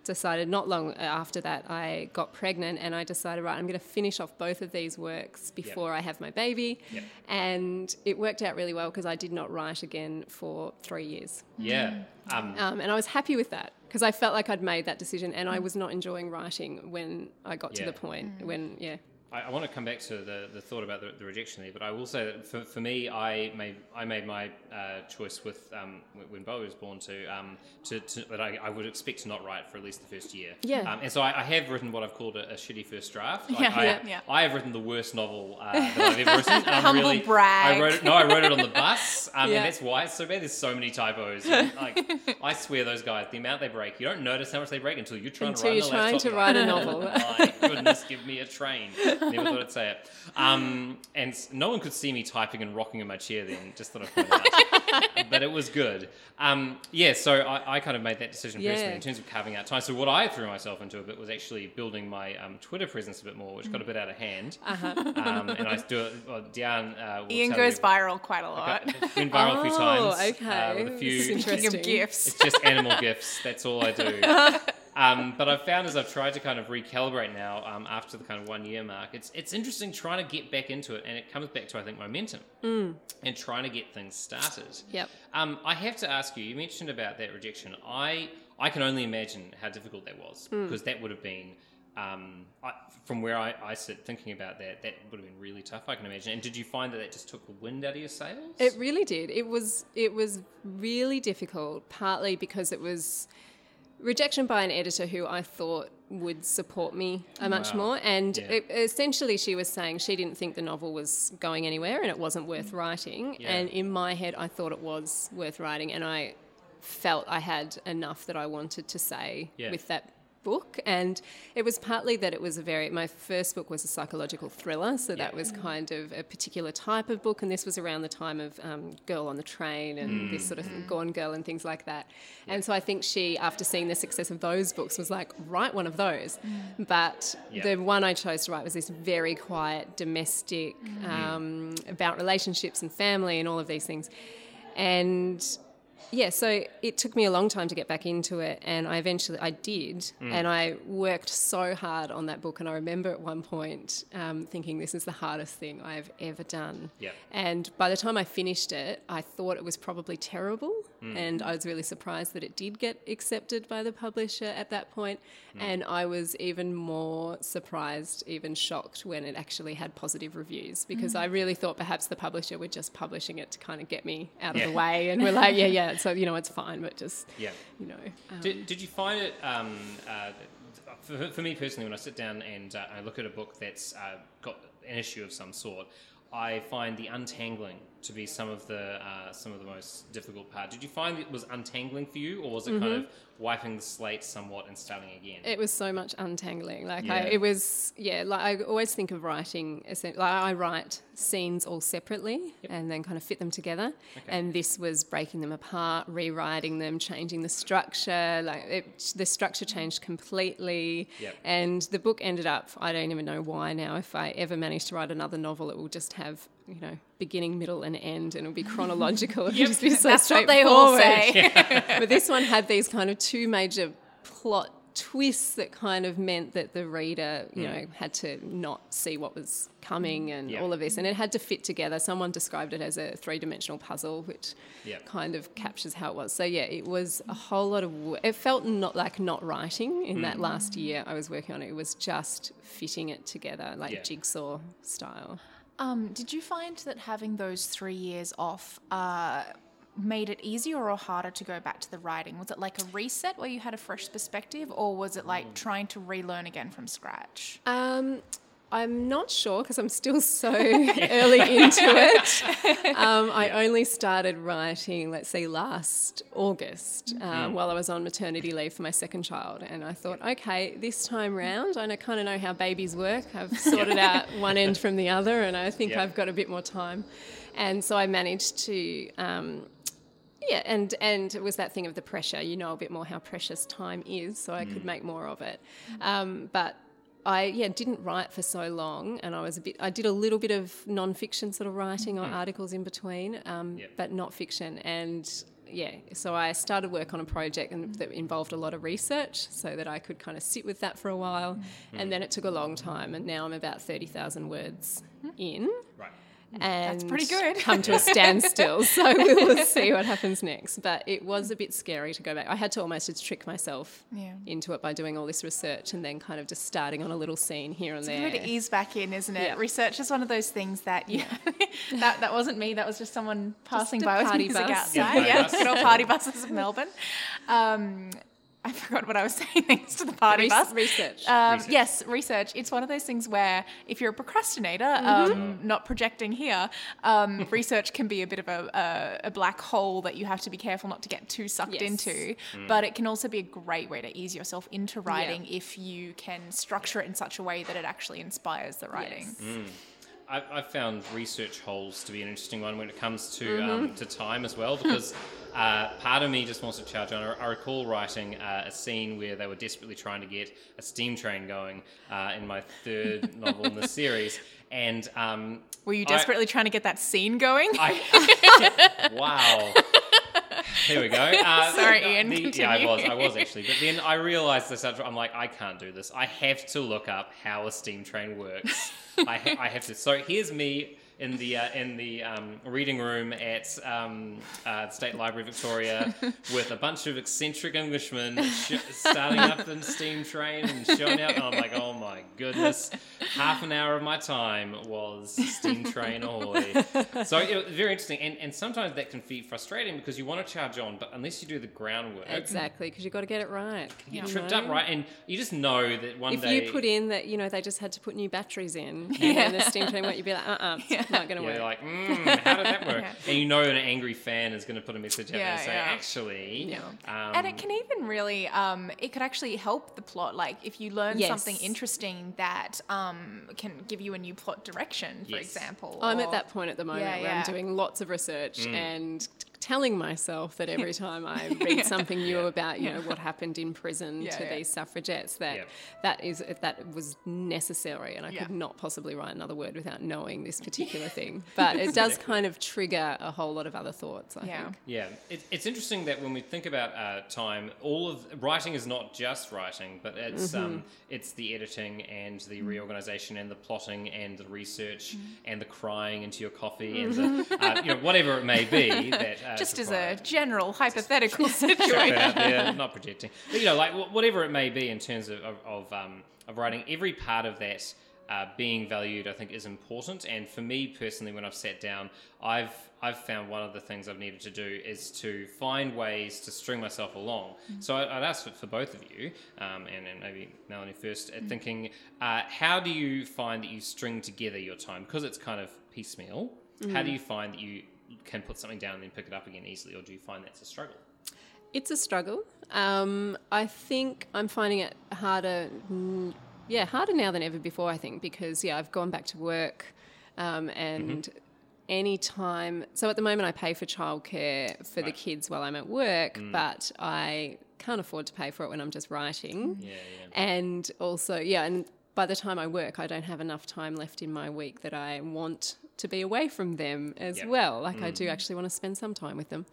decided not long after that I got pregnant and I decided right I'm going to finish off both of these works before I have my baby Yep. and it worked out really well because I did not write again for 3 years Yeah. Um, um, and I was happy with that because I felt like I'd made that decision and I was not enjoying writing when I got Yeah. to the point when yeah I, I want to come back to the, the thought about the, the rejection there, but I will say that for, for me, I made I made my uh, choice with um, when- Bo was born to, um, to, to that I, I would expect to not write for at least the first year. Yeah. Um, and so I, I have written what I've called a, a shitty first draft. Like Yeah, I, yeah, yeah. I have written the worst novel uh, that I've ever written. and I'm Humble really, brag. I wrote it, no, I wrote it on the bus, um, Yeah. and that's why it's so bad. There's so many typos. And, like I swear, those guys, the amount they break, you don't notice how much they break until you're trying Until to write to you're trying to write a novel. My goodness, give me a train. Never thought I'd say it. Um, and no one could see me typing and rocking in my chair then, just thought I'd point it out. but it was good. Um, yeah, so I, I kind of made that decision personally in terms of carving out time. So what I threw myself into a bit was actually building my um, Twitter presence a bit more, which got a bit out of hand. Uh-huh. Um, and I do it, well, Deanne uh, Ian goes viral quite a lot. got- Been viral a few Oh, times. uh, okay. with a few, This is Speaking of Interesting. gifts. it's just animal gifts. That's all I do. Um, but I've found as I've tried to kind of recalibrate now um, after the kind of one year mark, it's it's interesting trying to get back into it, and it comes back to I think momentum and trying to get things started. Yep. Um, I have to ask you. You mentioned about that rejection. I I can only imagine how difficult that was because that would have been um, I, from where I, I sit thinking about that, that would have been really tough. I can imagine. And did you find that that just took the wind out of your sails? It really did. It was it was really difficult, partly because it was rejection by an editor who I thought would support me a much Wow. more. And Yeah. it, essentially, she was saying she didn't think the novel was going anywhere and it wasn't worth mm. writing. Yeah. And in my head, I thought it was worth writing, and I felt I had enough that I wanted to say Yeah. with that book and it was partly that it was a very my first book was a psychological thriller so that was kind of a particular type of book and this was around the time of um, girl on the train and this sort of gone girl and things like that. And so i think she after seeing the success of those books was like write one of those. But Yeah. the one i chose to write was this very quiet domestic um, about relationships and family and all of these things. And yeah, so it took me a long time to get back into it, and I eventually I did, Mm. and I worked so hard on that book. And I remember at one point um, thinking, "This is the hardest thing I've ever done." Yep. And by the time I finished it, I thought it was probably terrible, Mm. and I was really surprised that it did get accepted by the publisher at that point. Mm. And I was even more surprised, even shocked when it actually had positive reviews, because I really thought perhaps the publisher were just publishing it to kind of get me out of the way, and we're like, "Yeah, yeah." So you know, it's fine, but just yeah. you know. Um, Did, did you find it, um, uh, for, for me personally, when I sit down and uh, I look at a book that's uh, got an issue of some sort, I find the untangling to be some of the uh, some of the most difficult part. Did you find it was untangling for you, or was it kind of wiping the slate somewhat and starting again? It was so much untangling. Like I, it was, yeah. Like I always think of writing. Like I write scenes all separately and then kind of fit them together. And this was breaking them apart, rewriting them, changing the structure. Like it, the structure changed completely. Yep. And the book ended up. I don't even know why now. If I ever manage to write another novel, it will just have you know beginning, middle, and end, and it would be chronological. It'll just be so That's what they all say. but this one had these kind of two major plot twists that kind of meant that the reader, you hmm. know, had to not see what was coming and Yeah. all of this. And it had to fit together. Someone described it as a three dimensional puzzle, which Yeah. kind of captures how it was. So, yeah, it was a whole lot of work. It felt not like not writing in that hmm. last year I was working on it. It was just fitting it together, like Yeah. jigsaw style. Um, did you find that having those three years off uh, made it easier or harder to go back to the writing? Was it like a reset where you had a fresh perspective, or was it like trying to relearn again from scratch? Um, I'm not sure because I'm still so early into it. Um, I only started writing, let's say, last August um, while I was on maternity leave for my second child. And I thought, okay, this time round, I kind of know how babies work. I've sorted out one end from the other, and I think. I've got a bit more time. And so I managed to. Um, yeah, and and it was that thing of the pressure. You know a bit more how precious time is, so I could make more of it. Um, but I yeah didn't write for so long, and I was a bit. I did a little bit of non-fiction sort of writing or mm-hmm. articles in between, um, but not fiction. And yeah, so I started work on a project and that involved a lot of research, so that I could kind of sit with that for a while, mm-hmm. and then it took a long time, and now I'm about thirty thousand words hmm. in right. And That's pretty good. come to a standstill. so we will see what happens next. But it was a bit scary to go back. I had to almost just trick myself Yeah. into it by doing all this research and then kind of just starting on a little scene here and It's there. good to ease back in, isn't it? Yeah. Research is one of those things that you that that wasn't me. That was just someone passing a by with party music bus. outside. Yeah, Yeah, party bus. good old party buses of Melbourne. Um, I forgot what I was saying next to the party Res- bus. research. Um, Research. Yes, research. It's one of those things where if you're a procrastinator, um, not projecting here, um, research can be a bit of a, a, a black hole that you have to be careful not to get too sucked Yes. into. But it can also be a great way to ease yourself into writing if you can structure it in such a way that it actually inspires the writing. Yes. I, I've found research holes to be an interesting one when it comes to Mm-hmm. um, to time as well because uh, part of me just wants to charge on. I, I recall writing uh, a scene where they were desperately trying to get a steam train going uh, in my third novel in the series, and um, Were you I- desperately trying to get that scene going? I, wow. Here we go. Uh, Sorry, Ian, the- yeah, I was. I was actually. But then I realised this. after- I'm like, I can't do this. I have to look up how a steam train works. I, ha- I have to. So here's me in the uh, in the um, reading room at um, uh, State Library Victoria with a bunch of eccentric Englishmen sh- starting up the steam train and showing out. I'm like, oh my goodness! Half an hour of my time was steam train ahoy. So it was very interesting, and and sometimes that can be frustrating because you want to charge on, but unless you do the groundwork, Exactly, because you've got to get it right. you you tripped up, right? And you just know that one If day you put in that, you know, they just had to put new batteries in, and the steam train won't, you'd be like, uh uh it's not going to Yeah, work. they're like, mm, how did that work? Yeah. And you know an angry fan is going to put a message out there Yeah, and say, yeah. actually, Yeah. um, and it can even really, um, it could actually help the plot. Like if you learn Yes. something interesting that um, can give you a new plot direction, for Yes. example. I'm or- at that point at the moment Yeah, where yeah. I'm doing lots of research Mm. and t- telling myself that every time I read something new about, you know, what happened in prison Yeah, to yeah. these suffragettes, that Yep. that is that was necessary, and I Yeah. could not possibly write another word without knowing this particular thing. But it does kind of trigger a whole lot of other thoughts. I Yeah. think. Yeah, it, it's interesting that when we think about uh, time, all of writing is not just writing, but it's Mm-hmm. um, it's the editing and the reorganization and the plotting and the research Mm-hmm. and the crying into your coffee and the, uh, you know whatever it may be. That uh, Just as a general hypothetical situation. out there, not projecting. But you know, like whatever it may be in terms of of, of, um, of writing, every part of that uh, being valued, I think, is important. And for me personally, when I've sat down, I've I've found one of the things I've needed to do is to find ways to string myself along. So I, I'd ask for, for both of you, um, and, and maybe Melanie first, at thinking, uh, how do you find that you string together your time because it's kind of piecemeal? How do you find that you can put something down and then pick it up again easily, or do you find that's a struggle? It's a struggle. Um, I think I'm finding it harder. mm, Yeah, harder now than ever before. I think because yeah, I've gone back to work, um, and any time. So at the moment, I pay for childcare for the kids while I'm at work, but I can't afford to pay for it when I'm just writing. Yeah, yeah. And also, yeah, and by the time I work, I don't have enough time left in my week that I want to be away from them as Yep. well. Like I do actually want to spend some time with them.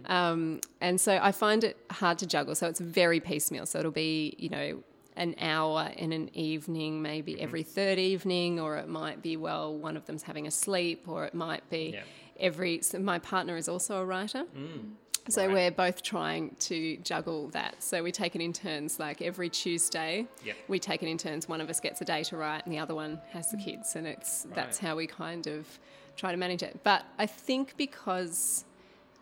Mm-hmm. Um, and so I find it hard to juggle. So it's very piecemeal. So it'll be, you know, an hour in an evening, maybe Mm-hmm. every third evening, or it might be, well, one of them's having a sleep, or it might be Yeah. every. So my partner is also a writer. So Right. we're both trying to juggle that. So we take it in turns. Like every Tuesday, Yep. we take it in turns. One of us gets a day to write, and the other one has the kids, and it's that's how we kind of try to manage it. But I think because,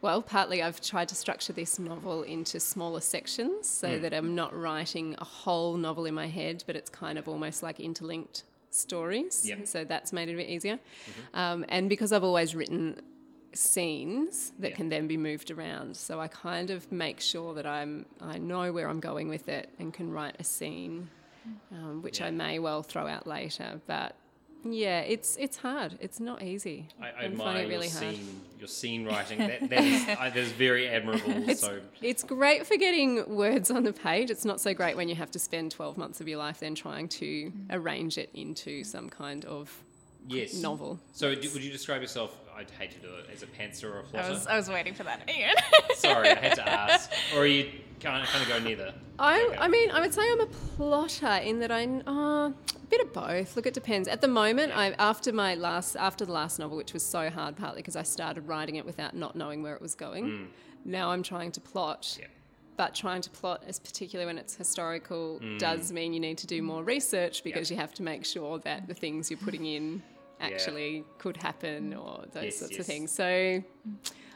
well, partly I've tried to structure this novel into smaller sections so that I'm not writing a whole novel in my head, but it's kind of almost like interlinked stories. Yep. So that's made it a bit easier. Um, and because I've always written scenes that Yeah. can then be moved around. So I kind of make sure that I'm I know where I'm going with it and can write a scene, um, which I may well throw out later. But yeah, it's it's hard. It's not easy. I, I admire it your hard. scene, your scene writing. That, that is, I, that is very admirable. It's, so it's great for getting words on the page. It's not so great when you have to spend 12 months of your life then trying to arrange it into some kind of yes, novel. So do, would you describe yourself? I'd hate to do it as a pantser or a plotter. I was, I was waiting for that, Ian. Sorry, I had to ask. Or are you kind of, kind of go neither? I, Okay. I mean, I would say I'm a plotter in that I, uh, a bit of both. Look, it depends. At the moment, I after my last, after the last novel, which was so hard, partly because I started writing it without not knowing where it was going. Now I'm trying to plot. Yeah. But trying to plot, as particularly when it's historical, does mean you need to do more research because you have to make sure that the things you're putting in actually could happen or those Yes, sorts yes. of things. So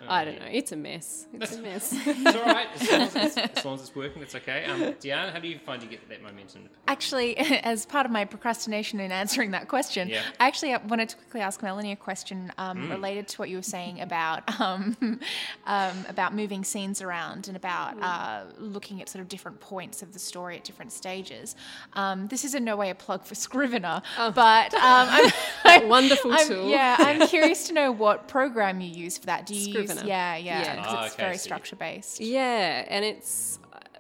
I don't know. It's a mess. It's a mess. It's all right. As long as it's, as long as it's working, it's okay. Um, Diana, how do you find you get that momentum? Actually, as part of my procrastination in answering that question, Yeah. I actually wanted to quickly ask Melanie a question um, related to what you were saying about um, um, about moving scenes around and about uh, looking at sort of different points of the story at different stages. Um, this is in no way a plug for Scrivener, but um, I'm, I'm, Wonderful I'm- tool. Yeah, I'm curious to know what program you use for that. Do you use? Scrivener. Yeah, yeah, Yeah. 'cause Ah, it's okay, very so structure based. Yeah, and it's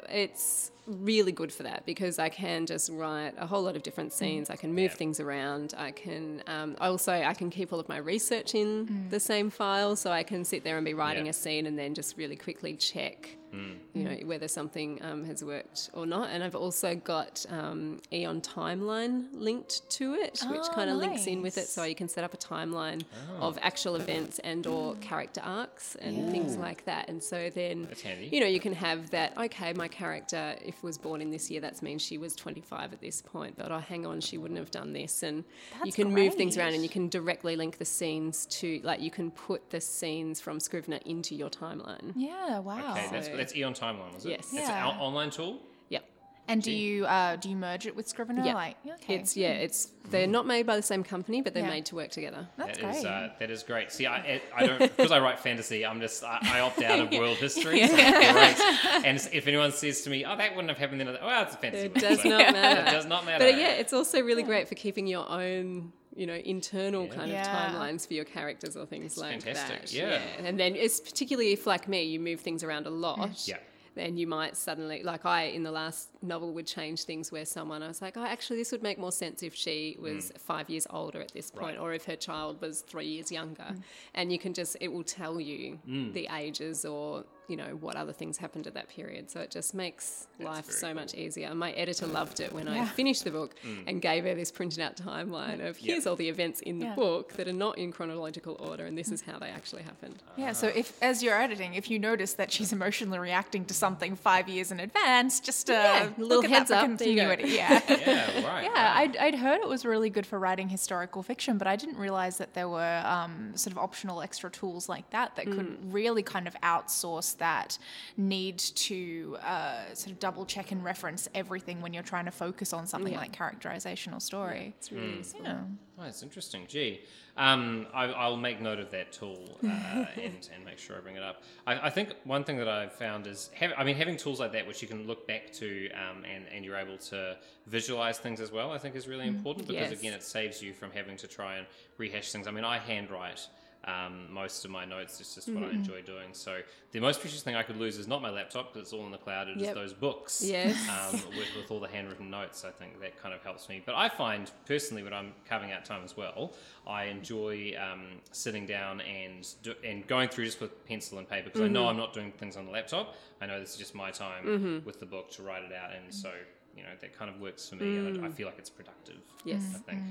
it's really good for that because I can just write a whole lot of different scenes. I can move Yeah. things around. I can um, also I can keep all of my research in Mm. the same file, so I can sit there and be writing Yeah. a scene and then just really quickly check, you know, whether something um, has worked or not. And I've also got um, Aeon Timeline linked to it, which Oh, kind of links in with it, so you can set up a timeline Oh. of actual events and or character arcs and things like that. And so then you know, you can have that, okay, my character, if was born in this year, that means she was 25 at this point, but oh, hang on, she wouldn't have done this. And you That's can move things around and you can directly link the scenes to, like, you can put the scenes from Scrivener into your timeline. Yeah, wow. Okay, that's, So- that's Aeon Timeline, was it? Yes. It's Yeah. an o- online tool? Yep. And do you uh, do you merge it with Scrivener? Yeah. Like, okay. It's, yeah, it's, they're not made by the same company, but they're Yeah. made to work together. That's That is, great. uh, that is great. See, I, I don't because I write fantasy. I'm just I, I opt out of world history. So great. And if anyone says to me, "Oh, that wouldn't have happened," then well, it's a fantasy. It book, does so not matter. It does not matter. But yeah, it's also really great for keeping your own, you know, internal Yeah. kind Yeah. of timelines for your characters or things like fantastic, that. yeah. And then it's particularly if, like me, you move things around a lot. Yeah. Then you might suddenly, like I in the last novel, would change things where someone I was like, oh, actually, this would make more sense if she was five years older at this point, Mm. Right. or if her child was three years younger. Mm. And you can just, it will tell you Mm. the ages or you know what other things happened at that period. So it just makes life very so much easier. And my editor loved it when I finished the book and gave her this printed out timeline of here's all the events in the Yeah. book that are not in chronological order, and this is how they actually happened. Yeah, so if as you're editing, if you notice that she's emotionally reacting to something five years in advance, just uh, Yeah, little at heads that up, there you go. continuity. Yeah. Yeah, right. Yeah, right. I'd, I'd heard it was really good for writing historical fiction, but I didn't realize that there were um, sort of optional extra tools like that that could really kind of outsource that need to uh, sort of double check and reference everything when you're trying to focus on something Yeah. like characterization or story. It's really useful. Yeah. Oh, that's interesting. Gee, um, I, I'll make note of that tool uh, and, and make sure I bring it up. I, I think one thing that I've found is, have, I mean, having tools like that which you can look back to um, and, and you're able to visualize things as well, I think is really important because, Yes. again, it saves you from having to try and rehash things. I mean, I handwrite. Um, most of my notes it's just what I enjoy doing. So the most precious thing I could lose is not my laptop because it's all in the cloud. It is Yep. those books Yes. um, with, with all the handwritten notes. I think that kind of helps me. But I find personally, when I'm carving out time as well, I enjoy um, sitting down and do, and going through just with pencil and paper because I know I'm not doing things on the laptop. I know this is just my time with the book to write it out, and so you know that kind of works for me, and I, I feel like it's productive. Yes. I think.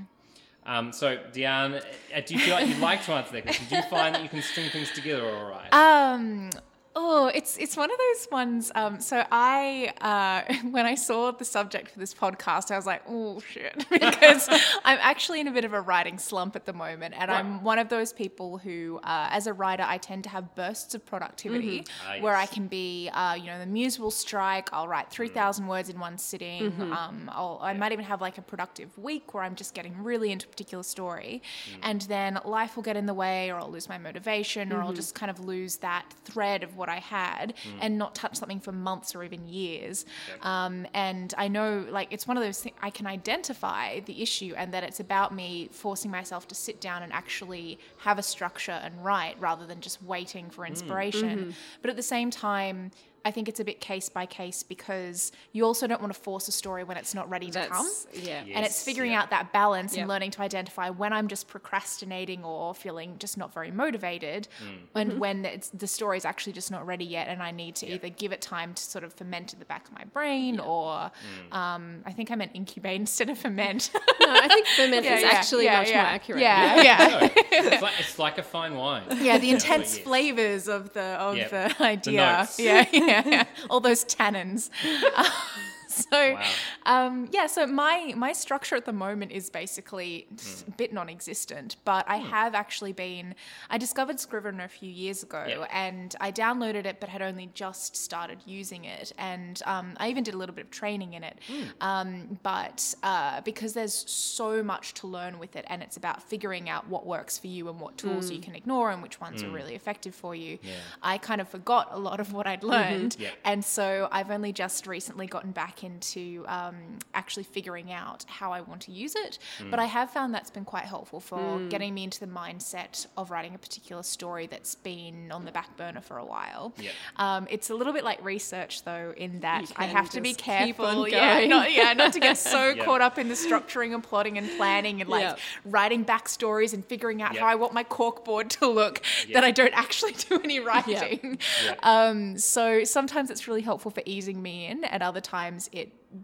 Um, so, Deanne, uh, do you feel like you'd like to answer that question? Do you find that you can string things together all right? Um. Oh, it's it's one of those ones. Um, so I, uh, when I saw the subject for this podcast, I was like, oh shit, because I'm actually in a bit of a writing slump at the moment, and I'm one of those people who, uh, as a writer, I tend to have bursts of productivity Ah, where I can be, uh, you know, the muse will strike. I'll write three thousand words in one sitting. Um, I'll, I might even have like a productive week where I'm just getting really into a particular story, and then life will get in the way, or I'll lose my motivation, or I'll just kind of lose that thread of what I had mm. and not touch something for months or even years. Um, and I know, like, it's one of those things I can identify the issue and that it's about me forcing myself to sit down and actually have a structure and write rather than just waiting for mm. inspiration. Mm-hmm. But at the same time, I think it's a bit case by case because you also don't want to force a story when it's not ready to come. That's, yeah. And it's figuring yeah. out that balance Yeah. and learning to identify when I'm just procrastinating or feeling just not very motivated, Mm. and when it's, the story's actually just not ready yet, and I need to either give it time to sort of ferment in the back of my brain, or Mm. um, I think I meant incubate instead of ferment. No, I think ferment Yeah, is yeah, actually yeah, much yeah. more accurate. Yeah, yeah. No, it's, like, it's like a fine wine. Yeah, the intense flavors of the of Yep. the The idea. notes. yeah, yeah. All those tannins. so, Wow. um, yeah. So my my structure at the moment is basically Hmm. a bit non-existent, but I have actually been. I discovered Scrivener a few years ago, and I downloaded it, but had only just started using it, and um, I even did a little bit of training in it. Hmm. Um, but uh, because there's so much to learn with it, and it's about figuring out what works for you and what tools you can ignore and which ones are really effective for you. I kind of forgot a lot of what I'd learned, Yep. and so I've only just recently gotten back into um, actually figuring out how I want to use it. But I have found that's been quite helpful for getting me into the mindset of writing a particular story that's been on the back burner for a while. Yep. Um, it's a little bit like research, though, in that I have to be just keep on careful. Yeah, not, yeah, not to get so Yeah. caught up in the structuring and plotting and planning and like Yep. writing backstories and figuring out Yep. how I want my corkboard to look that I don't actually do any writing. Um, so sometimes it's really helpful for easing me in, and other times it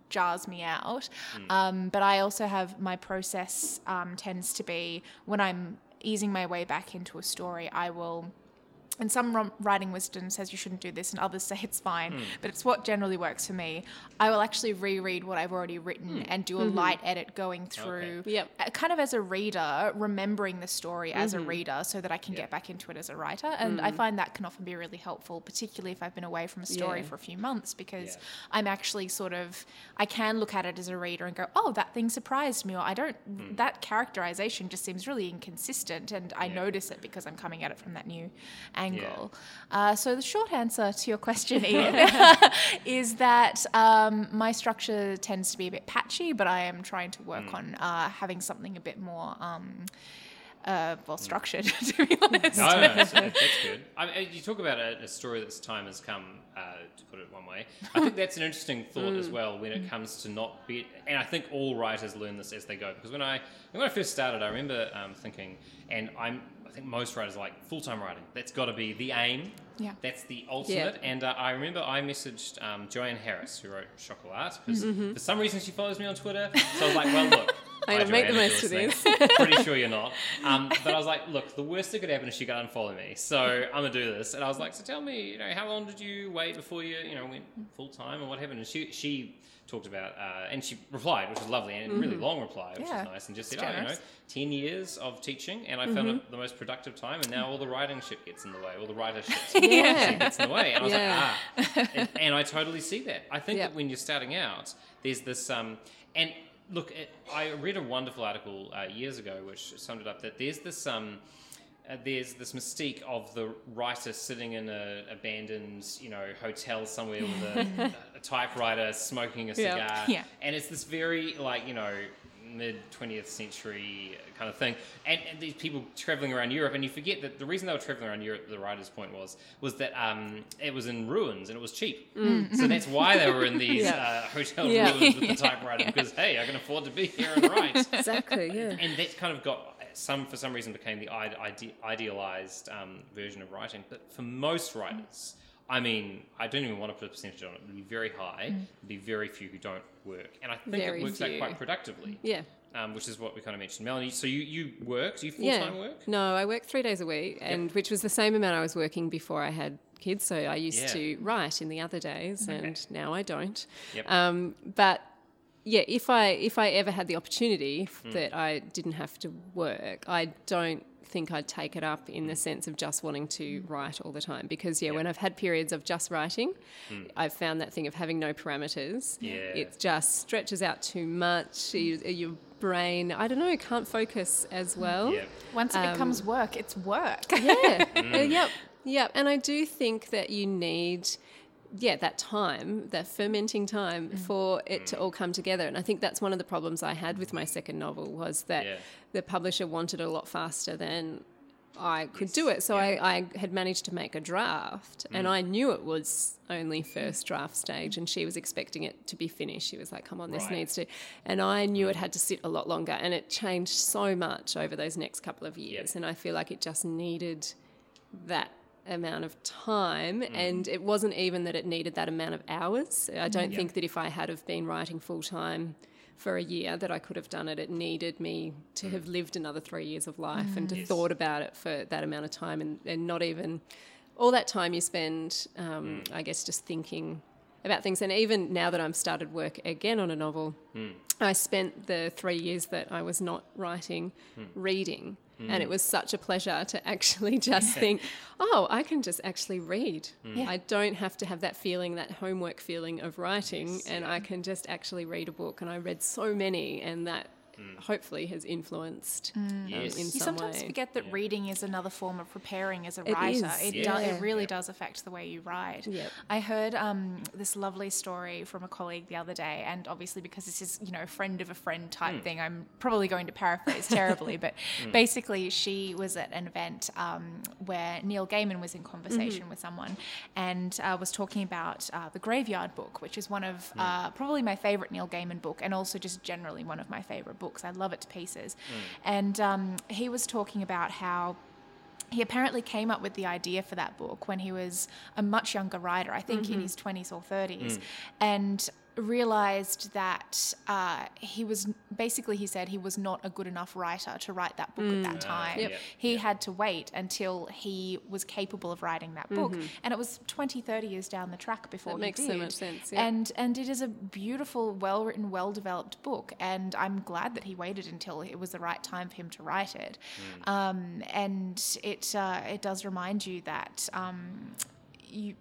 jars me out. Hmm. Um, but I also have my process um, tends to be when I'm easing my way back into a story, I will. And some writing wisdom says you shouldn't do this, and others say it's fine. Hmm. But it's what generally works for me. I will actually reread what I've already written hmm. and do a mm-hmm. light edit going through, Yep. uh, kind of as a reader, remembering the story as a mm-hmm. reader so that I can Yeah. get back into it as a writer. And I mm-hmm. find that can often be really helpful, particularly if I've been away from a story Yeah. for a few months, because Yeah. I'm actually sort of, I can look at it as a reader and go, oh, that thing surprised me, or I don't, hmm. that characterization just seems really inconsistent. And I Yeah. notice it because I'm coming at it from that new angle. Uh, so the short answer to your question, Ian, is that um, my structure tends to be a bit patchy, but I am trying to work on uh, having something a bit more. Um, uh, well, structured, to be honest. No, no, that's, that's good. I mean, you talk about a, a story that's time has come, uh, to put it one way. I think that's an interesting thought as well when it comes to not be. And I think all writers learn this as they go. Because when I when I first started, I remember um, thinking, and I'm think most writers are like full time writing. That's got to be the aim. Yeah. That's the ultimate. And uh, I remember I messaged um, Joanne Harris, who wrote Chocolat, because for some reason she follows me on Twitter. So I was like, well, look. I'm gonna make the most of listening. Pretty sure you're not. Um, but I was like, look, the worst that could happen is she got unfollow me. So I'm gonna do this. And I was like, so tell me, you know, how long did you wait before you, you know, went full time and what happened? And she she talked about, uh, and she replied, which was lovely, and a really long reply, which Yeah, was nice, and just said, oh, you know, ten years of teaching, and I found it the most productive time, and now all the writing shit gets in the way, all the writer shit Yeah. gets in the way. And I was Yeah. like, ah. And, and I totally see that. I think Yeah. that when you're starting out, there's this, um, and look, it, I read a wonderful article uh, years ago which summed it up that there's this, um, uh, there's this mystique of the writer sitting in an abandoned, you know, hotel somewhere with a, a typewriter, smoking a Yeah. cigar, Yeah. and it's this very like you know mid 20th century kind of thing and, and these people traveling around europe and you forget that the reason they were traveling around europe the writer's point was was that um, it was in ruins and it was cheap so that's why they were in these Yeah. uh, hotel Yeah. ruins with the typewriter because hey i can afford to be here and write Exactly. Yeah. and that kind of got some for some reason became the ide- ide- idealized um, version of writing but for most writers i mean i don't even want to put a percentage on it it would be very high there'd be very few who don't work and i think Very it works out quite productively Yeah. um, which is what we kind of mentioned melanie so you, you work do you full-time work No, I work three days a week, and which was the same amount I was working before I had kids. So I used Yeah. to write in the other days, and now I don't. Yep. Um, but yeah, if I if I ever had the opportunity Hmm. that I didn't have to work, I don't think I'd take it up in the mm. sense of just wanting to mm. write all the time. Because yeah, when I've had periods of just writing, mm. I've found that thing of having no parameters. Yeah. It just stretches out too much. You, your brain, I don't know, can't focus as well. yeah Once it um, becomes work, it's work. Yeah. Mm. Uh, yep. Yep. And I do think that you need, yeah, that time, that fermenting time Mm. for it to mm. all come together. And I think that's one of the problems I had with my second novel was that Yeah. the publisher wanted it a lot faster than I could do it. So yeah. I, I had managed to make a draft and mm. I knew it was only first draft stage and she was expecting it to be finished. She was like, come on, this Right. needs to. And I knew it mm. had to sit a lot longer and it changed so much over those next couple of years. And I feel like it just needed that amount of time mm. and it wasn't even that it needed that amount of hours. I don't think that if i had have been writing full time for a year that i could have done it. It needed me to mm. have lived another three years of life and to mm. Yes. thought about it for that amount of time and, and not even all that time you spend um, i guess just thinking about things. And even now that i'm started work again on a novel I spent the three years that I was not writing reading. And it mm. was such a pleasure to actually just think, oh, I can just actually read. Mm. I don't have to have that feeling, that homework feeling of writing, and I can just actually read a book. And I read so many, and that hopefully has influenced um, Yes. in You some sometimes way. forget that Yeah. reading is another form of preparing as a It writer. is, It, Yes. do- yeah. it really Yep. does affect the way you write. Yep. I heard um, this lovely story from a colleague the other day, and obviously because this is you know a friend of a friend type thing, I'm probably going to paraphrase terribly, but basically she was at an event um, where Neil Gaiman was in conversation with someone and uh, was talking about uh, the Graveyard Book, which is one of uh, probably my favorite Neil Gaiman book, and also just generally one of my favorite books. I love it to pieces, mm. and um, he was talking about how he apparently came up with the idea for that book when he was a much younger writer, I think in mm-hmm. his 20s or 30s, mm. and realized that uh, he was basically, he said he was not a good enough writer to write that book at that time. Yep. Yep. He had to wait until he was capable of writing that book. And it was 20, 30 years down the track before That he makes so much sense, yeah. And and it is a beautiful, well written, well developed book. And I'm glad that he waited until it was the right time for him to write it. Um, and it uh, it does remind you that um, you.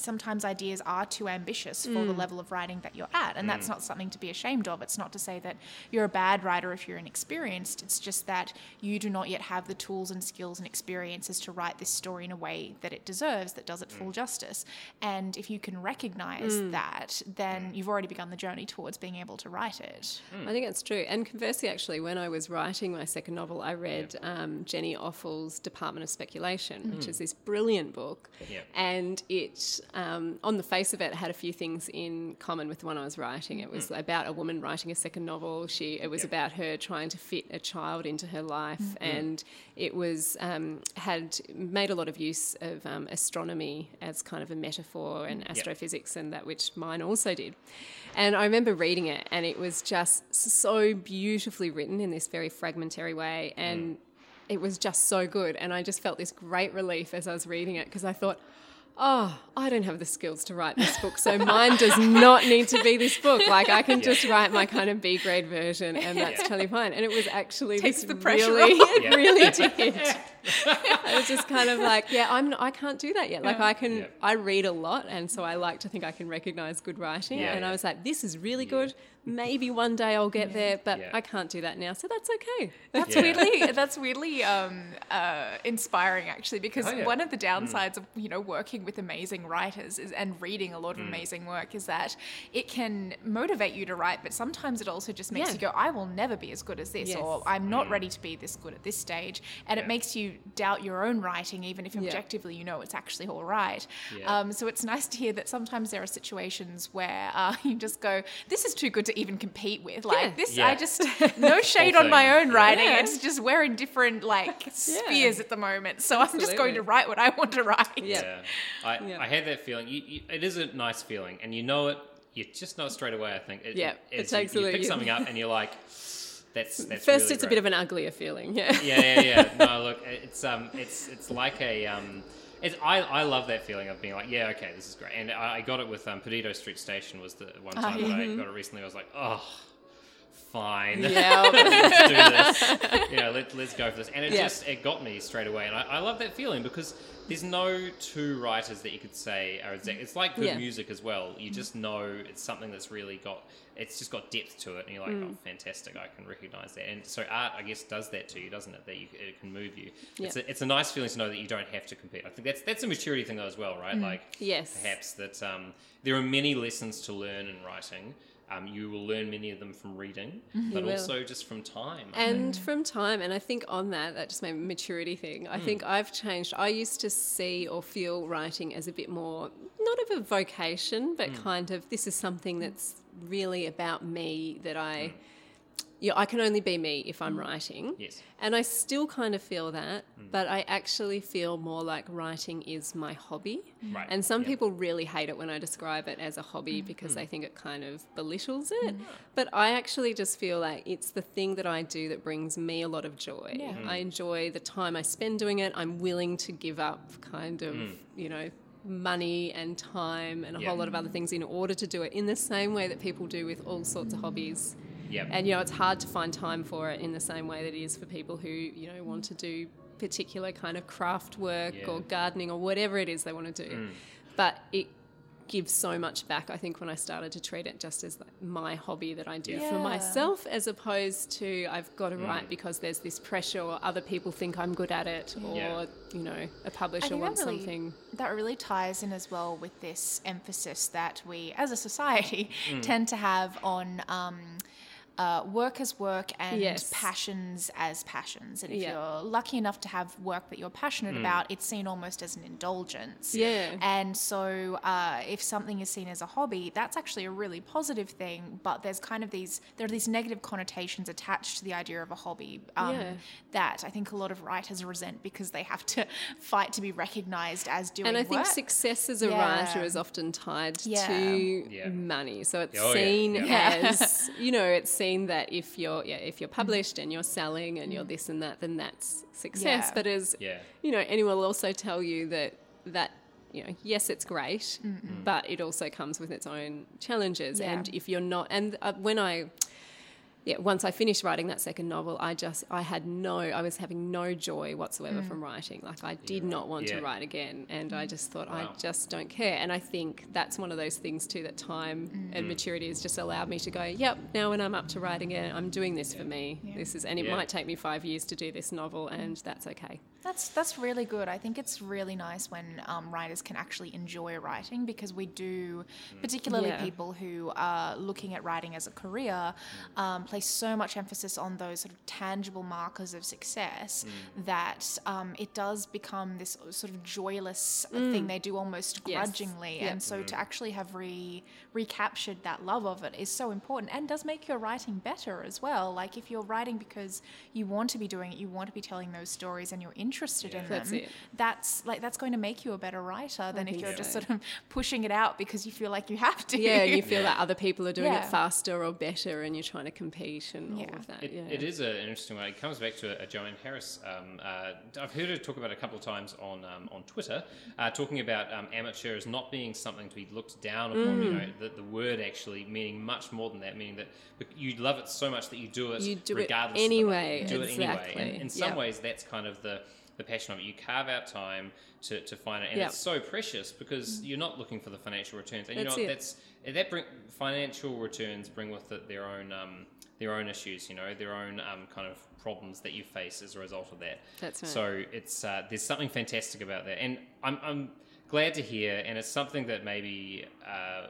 Sometimes ideas are too ambitious for the mm. level of writing that you're at, and that's mm. not something to be ashamed of. It's not to say that you're a bad writer if you're inexperienced. It's just that you do not yet have the tools and skills and experiences to write this story in a way that it deserves, that does it full mm. justice. And if you can recognize that, then you've already begun the journey towards being able to write it. I think that's true. And conversely, actually, when I was writing my second novel, I read um, Jenny Offill's Department of Speculation, which is this brilliant book. Yep. And it, um, on the face of it, had a few things in common with the one I was writing. It was about a woman writing a second novel. She, it was Yep. about her trying to fit a child into her life, and it was um, had made a lot of use of um, astronomy as kind of a metaphor and astrophysics, and that which mine also did. And I remember reading it, and it was just so beautifully written in this very fragmentary way, and it was just so good. And I just felt this great relief as I was reading it because I thought. Oh, I don't have the skills to write this book, so mine does not need to be this book. Like I can just write my kind of B grade version, and that's Yeah. totally fine. And it was actually Takes this the pressure really, off. it Yeah. really did. I was just kind of like, yeah, I'm, I can't do that yet. Like I can, Yeah. I read a lot, and so I like to think I can recognize good writing. Yeah, and yeah. I was like, this is really good. Maybe one day I'll get there, but Yeah. I can't do that now, so that's okay. That's Yeah. weirdly that's weirdly um, uh, inspiring actually because Oh, yeah. one of the downsides of you know working with amazing writers is, and reading a lot of amazing work is that it can motivate you to write, but sometimes it also just makes Yeah. you go, I will never be as good as this, Yes. or I'm not ready to be this good at this stage, and Yeah. it makes you doubt your own writing, even if Yeah. objectively you know it's actually all right. Yeah. Um, so it's nice to hear that sometimes there are situations where uh, you just go, this is too good to even compete with. Like Yeah. this, Yeah. I just no shade Whole on my own writing. Yeah. It's just we're in different like spheres at the moment. So I'm just going to write what I want to write. Yeah. Yeah, I, Yeah. I had that feeling. You, you, it is a nice feeling, and you know it. You just know it straight away. I think. It, Yeah, it as takes you, a you pick something up, and you're like, "That's that's." First, really it's a bit of an uglier feeling. Yeah. yeah, yeah, yeah. No, look, it's um, it's it's like a um, it's I, I love that feeling of being like, yeah, okay, this is great, and I, I got it with um, Perdido Street Station was the one time that I got it recently. I was like, oh, fine, Yeah. let's do this. You know, let, let's go for this, and it Yeah. just it got me straight away, and I, I love that feeling because there's no two writers that you could say are exact. It's like good Yeah. music as well. You just know it's something that's really got. It's just got depth to it, and you're like, Mm. oh, fantastic! I can recognize that. And so art, I guess, does that to you, doesn't it? That you, it can move you. It's, a, it's a nice feeling to know that you don't have to compete. I think that's that's a maturity thing though as well, right? Like, Mm. Yes. perhaps that um, there are many lessons to learn in writing. Um, you will learn many of them from reading, but Mm-hmm. will. also just from time. And from time, and I think on that, that just my maturity thing, I think I've changed. I used to see or feel writing as a bit more, not of a vocation, but kind of this is something that's really about me that I, yeah, I can only be me if I'm mm. writing. Yes. And I still kind of feel that, mm. but I actually feel more like writing is my hobby. Mm. Right, And some yeah. people really hate it when I describe it as a hobby because they think it kind of belittles it. But I actually just feel like it's the thing that I do that brings me a lot of joy. Yeah. I enjoy the time I spend doing it. I'm willing to give up kind of, you know, money and time and a Yeah. whole lot of other things in order to do it in the same way that people do with all sorts of hobbies. Yep. And you know, it's hard to find time for it in the same way that it is for people who you know want to do particular kind of craft work Yeah. or gardening or whatever it is they want to do. Mm. But it gives so much back. I think when I started to treat it just as my hobby that I do Yeah. for myself, as opposed to I've got to Mm. write because there's this pressure or other people think I'm good at it, or Yeah. you know, a I publisher wants really, something. that really ties in as well with this emphasis that we, as a society, Mm. tend to have on um, uh, work as work and Yes. passions as passions. And if Yeah. you're lucky enough to have work that you're passionate Mm. about, it's seen almost as an indulgence. Yeah. And so, uh, if something is seen as a hobby, that's actually a really positive thing. But there's kind of these there are these negative connotations attached to the idea of a hobby um, Yeah. that I think a lot of writers resent because they have to fight to be recognised as doing. And I think success as a Yeah. writer is often tied Yeah. to Yeah. money. So it's Oh, yeah, seen yeah. as you know, it's seen that if you're yeah, if you're published and you're selling and you're this and that, then that's success. Yeah. But as Yeah. you know, anyone will also tell you that that you know, yes, it's great, but it also comes with its own challenges. Yeah. And if you're not, and uh, when I yeah, once I finished writing that second novel, I just I had no, I was having no joy whatsoever mm. from writing. Like I did not want Yeah. to write again, and I just thought Wow. I just don't care. And I think that's one of those things too that time and mm. maturity has just allowed me to go, yep. Now when I'm up to writing it, I'm doing this for me. This is, and it Yeah. might take me five years to do this novel, and that's okay. That's that's really good. I think it's really nice when um, writers can actually enjoy writing because we do, particularly Yeah. people who are looking at writing as a career, um, place so much emphasis on those sort of tangible markers of success that um, it does become this sort of joyless thing they do almost Yes. grudgingly. Yep. And so to actually have re recaptured that love of it is so important and does make your writing better as well. Like if you're writing because you want to be doing it, you want to be telling those stories and you're interested in That's them. it. That's like that's going to make you a better writer than if you're just sort of pushing it out because you feel like you have to. Yeah, and you feel that other people are doing Yeah. it faster or better, and you're trying to compete and Yeah. all of that. It, yeah. it is an interesting one. It comes back to a, a Joanne Harris. Um, uh, I've heard her talk about it a couple of times on um, on Twitter, uh, talking about um, amateur as not being something to be looked down upon. Mm. You know, the, the word actually meaning much more than that, meaning that you love it so much that you do it You do it regardless. of the anyway. You do it anyway. And in some Yep. ways, that's kind of the the passion of it. You carve out time to, to find it, and it's so precious because you're not looking for the financial returns, and you That's know it. what, that's that bring financial returns bring with it their own um, their own issues, you know, their own um, kind of problems that you face as a result of that. That's right. So it's uh, there's something fantastic about that, and I'm, I'm glad to hear, and it's something that maybe uh,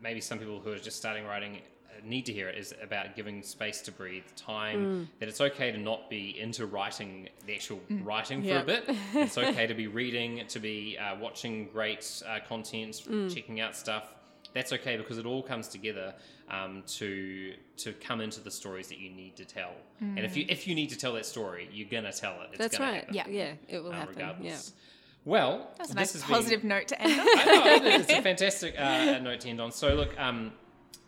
maybe some people who are just starting writing need to hear it is about giving space to breathe, time. Mm. That it's okay to not be into writing the actual writing for Yeah. a bit. It's okay to be reading, to be uh, watching great uh, content, Mm. checking out stuff. That's okay because it all comes together um, to to come into the stories that you need to tell. And if you if you need to tell that story, you're gonna tell it. It's Mm. That's gonna right. happen, Yeah. yeah, it will um, happen. regardless. Well, That's a this nice has been- positive note to end on. I know, it's a fantastic uh, note to end on. So, look, um,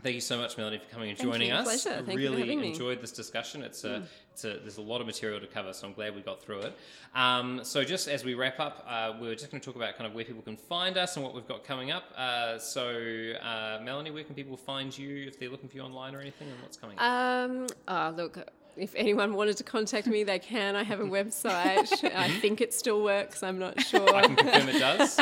thank you so much, Melanie, for coming and Thank joining you. us. Pleasure. I Thank you for really enjoyed this discussion. It's a, it's a, there's a lot of material to cover, so I'm glad we got through it. Um, so, just as we wrap up, uh, we're just going to talk about kind of where people can find us and what we've got coming up. Uh, so, uh, Melanie, where can people find you if they're looking for you online or anything, and what's coming up? Um, oh, look, if anyone wanted to contact me, they can. I have a website. I think it still works. I'm not sure. I can confirm it does.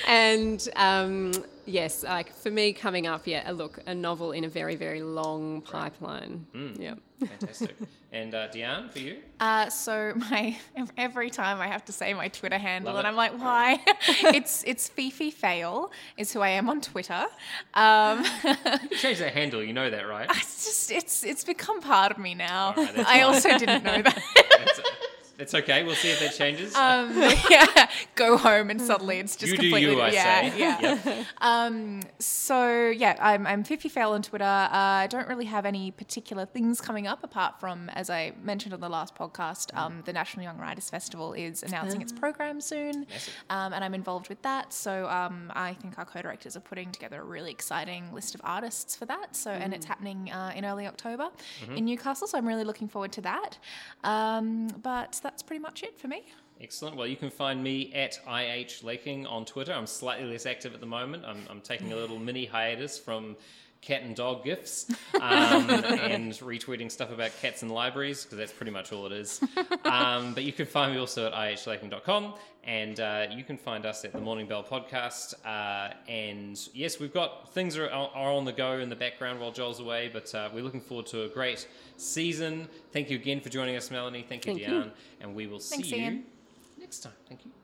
and um, yes, like for me, coming up, yeah, a look, a novel in a very, very long pipeline. Yeah. Fantastic. And uh, Deanne, for you? Uh, so my every time I have to say my Twitter handle, Love and it. I'm like, why? it's it's Fifi Fail is who I am on Twitter. Um, You changed that handle, you know that, right? it's just it's it's become part of me now. Right, I also didn't know that. It's, okay. We'll see if that changes. um, yeah, go home and suddenly it's just you completely you, I yeah say. yeah. Yep. Um, so yeah, I'm I'm Fifi Fail on Twitter. Uh, I don't really have any particular things coming up apart from, as I mentioned on the last podcast, um, the National Young Writers Festival is announcing its program soon, um, and I'm involved with that. So um, I think our co-directors are putting together a really exciting list of artists for that. So and it's happening uh, in early October in Newcastle. So I'm really looking forward to that. Um, but that's pretty much it for me. Excellent. Well, you can find me at IH Laking on Twitter. I'm slightly less active at the moment. I'm, I'm taking a little mini hiatus from cat and dog gifs um, and retweeting stuff about cats and libraries because that's pretty much all it is. Um, but you can find me also at ihlaking.com and uh, you can find us at the Morning Bell podcast. Uh, and yes, we've got things are, are on the go in the background while Joel's away, but uh, we're looking forward to a great season. Thank you again for joining us, Melanie. Thank you, Thank Deanne. you. And we will see Thanks, you Ian. next time. Thank you.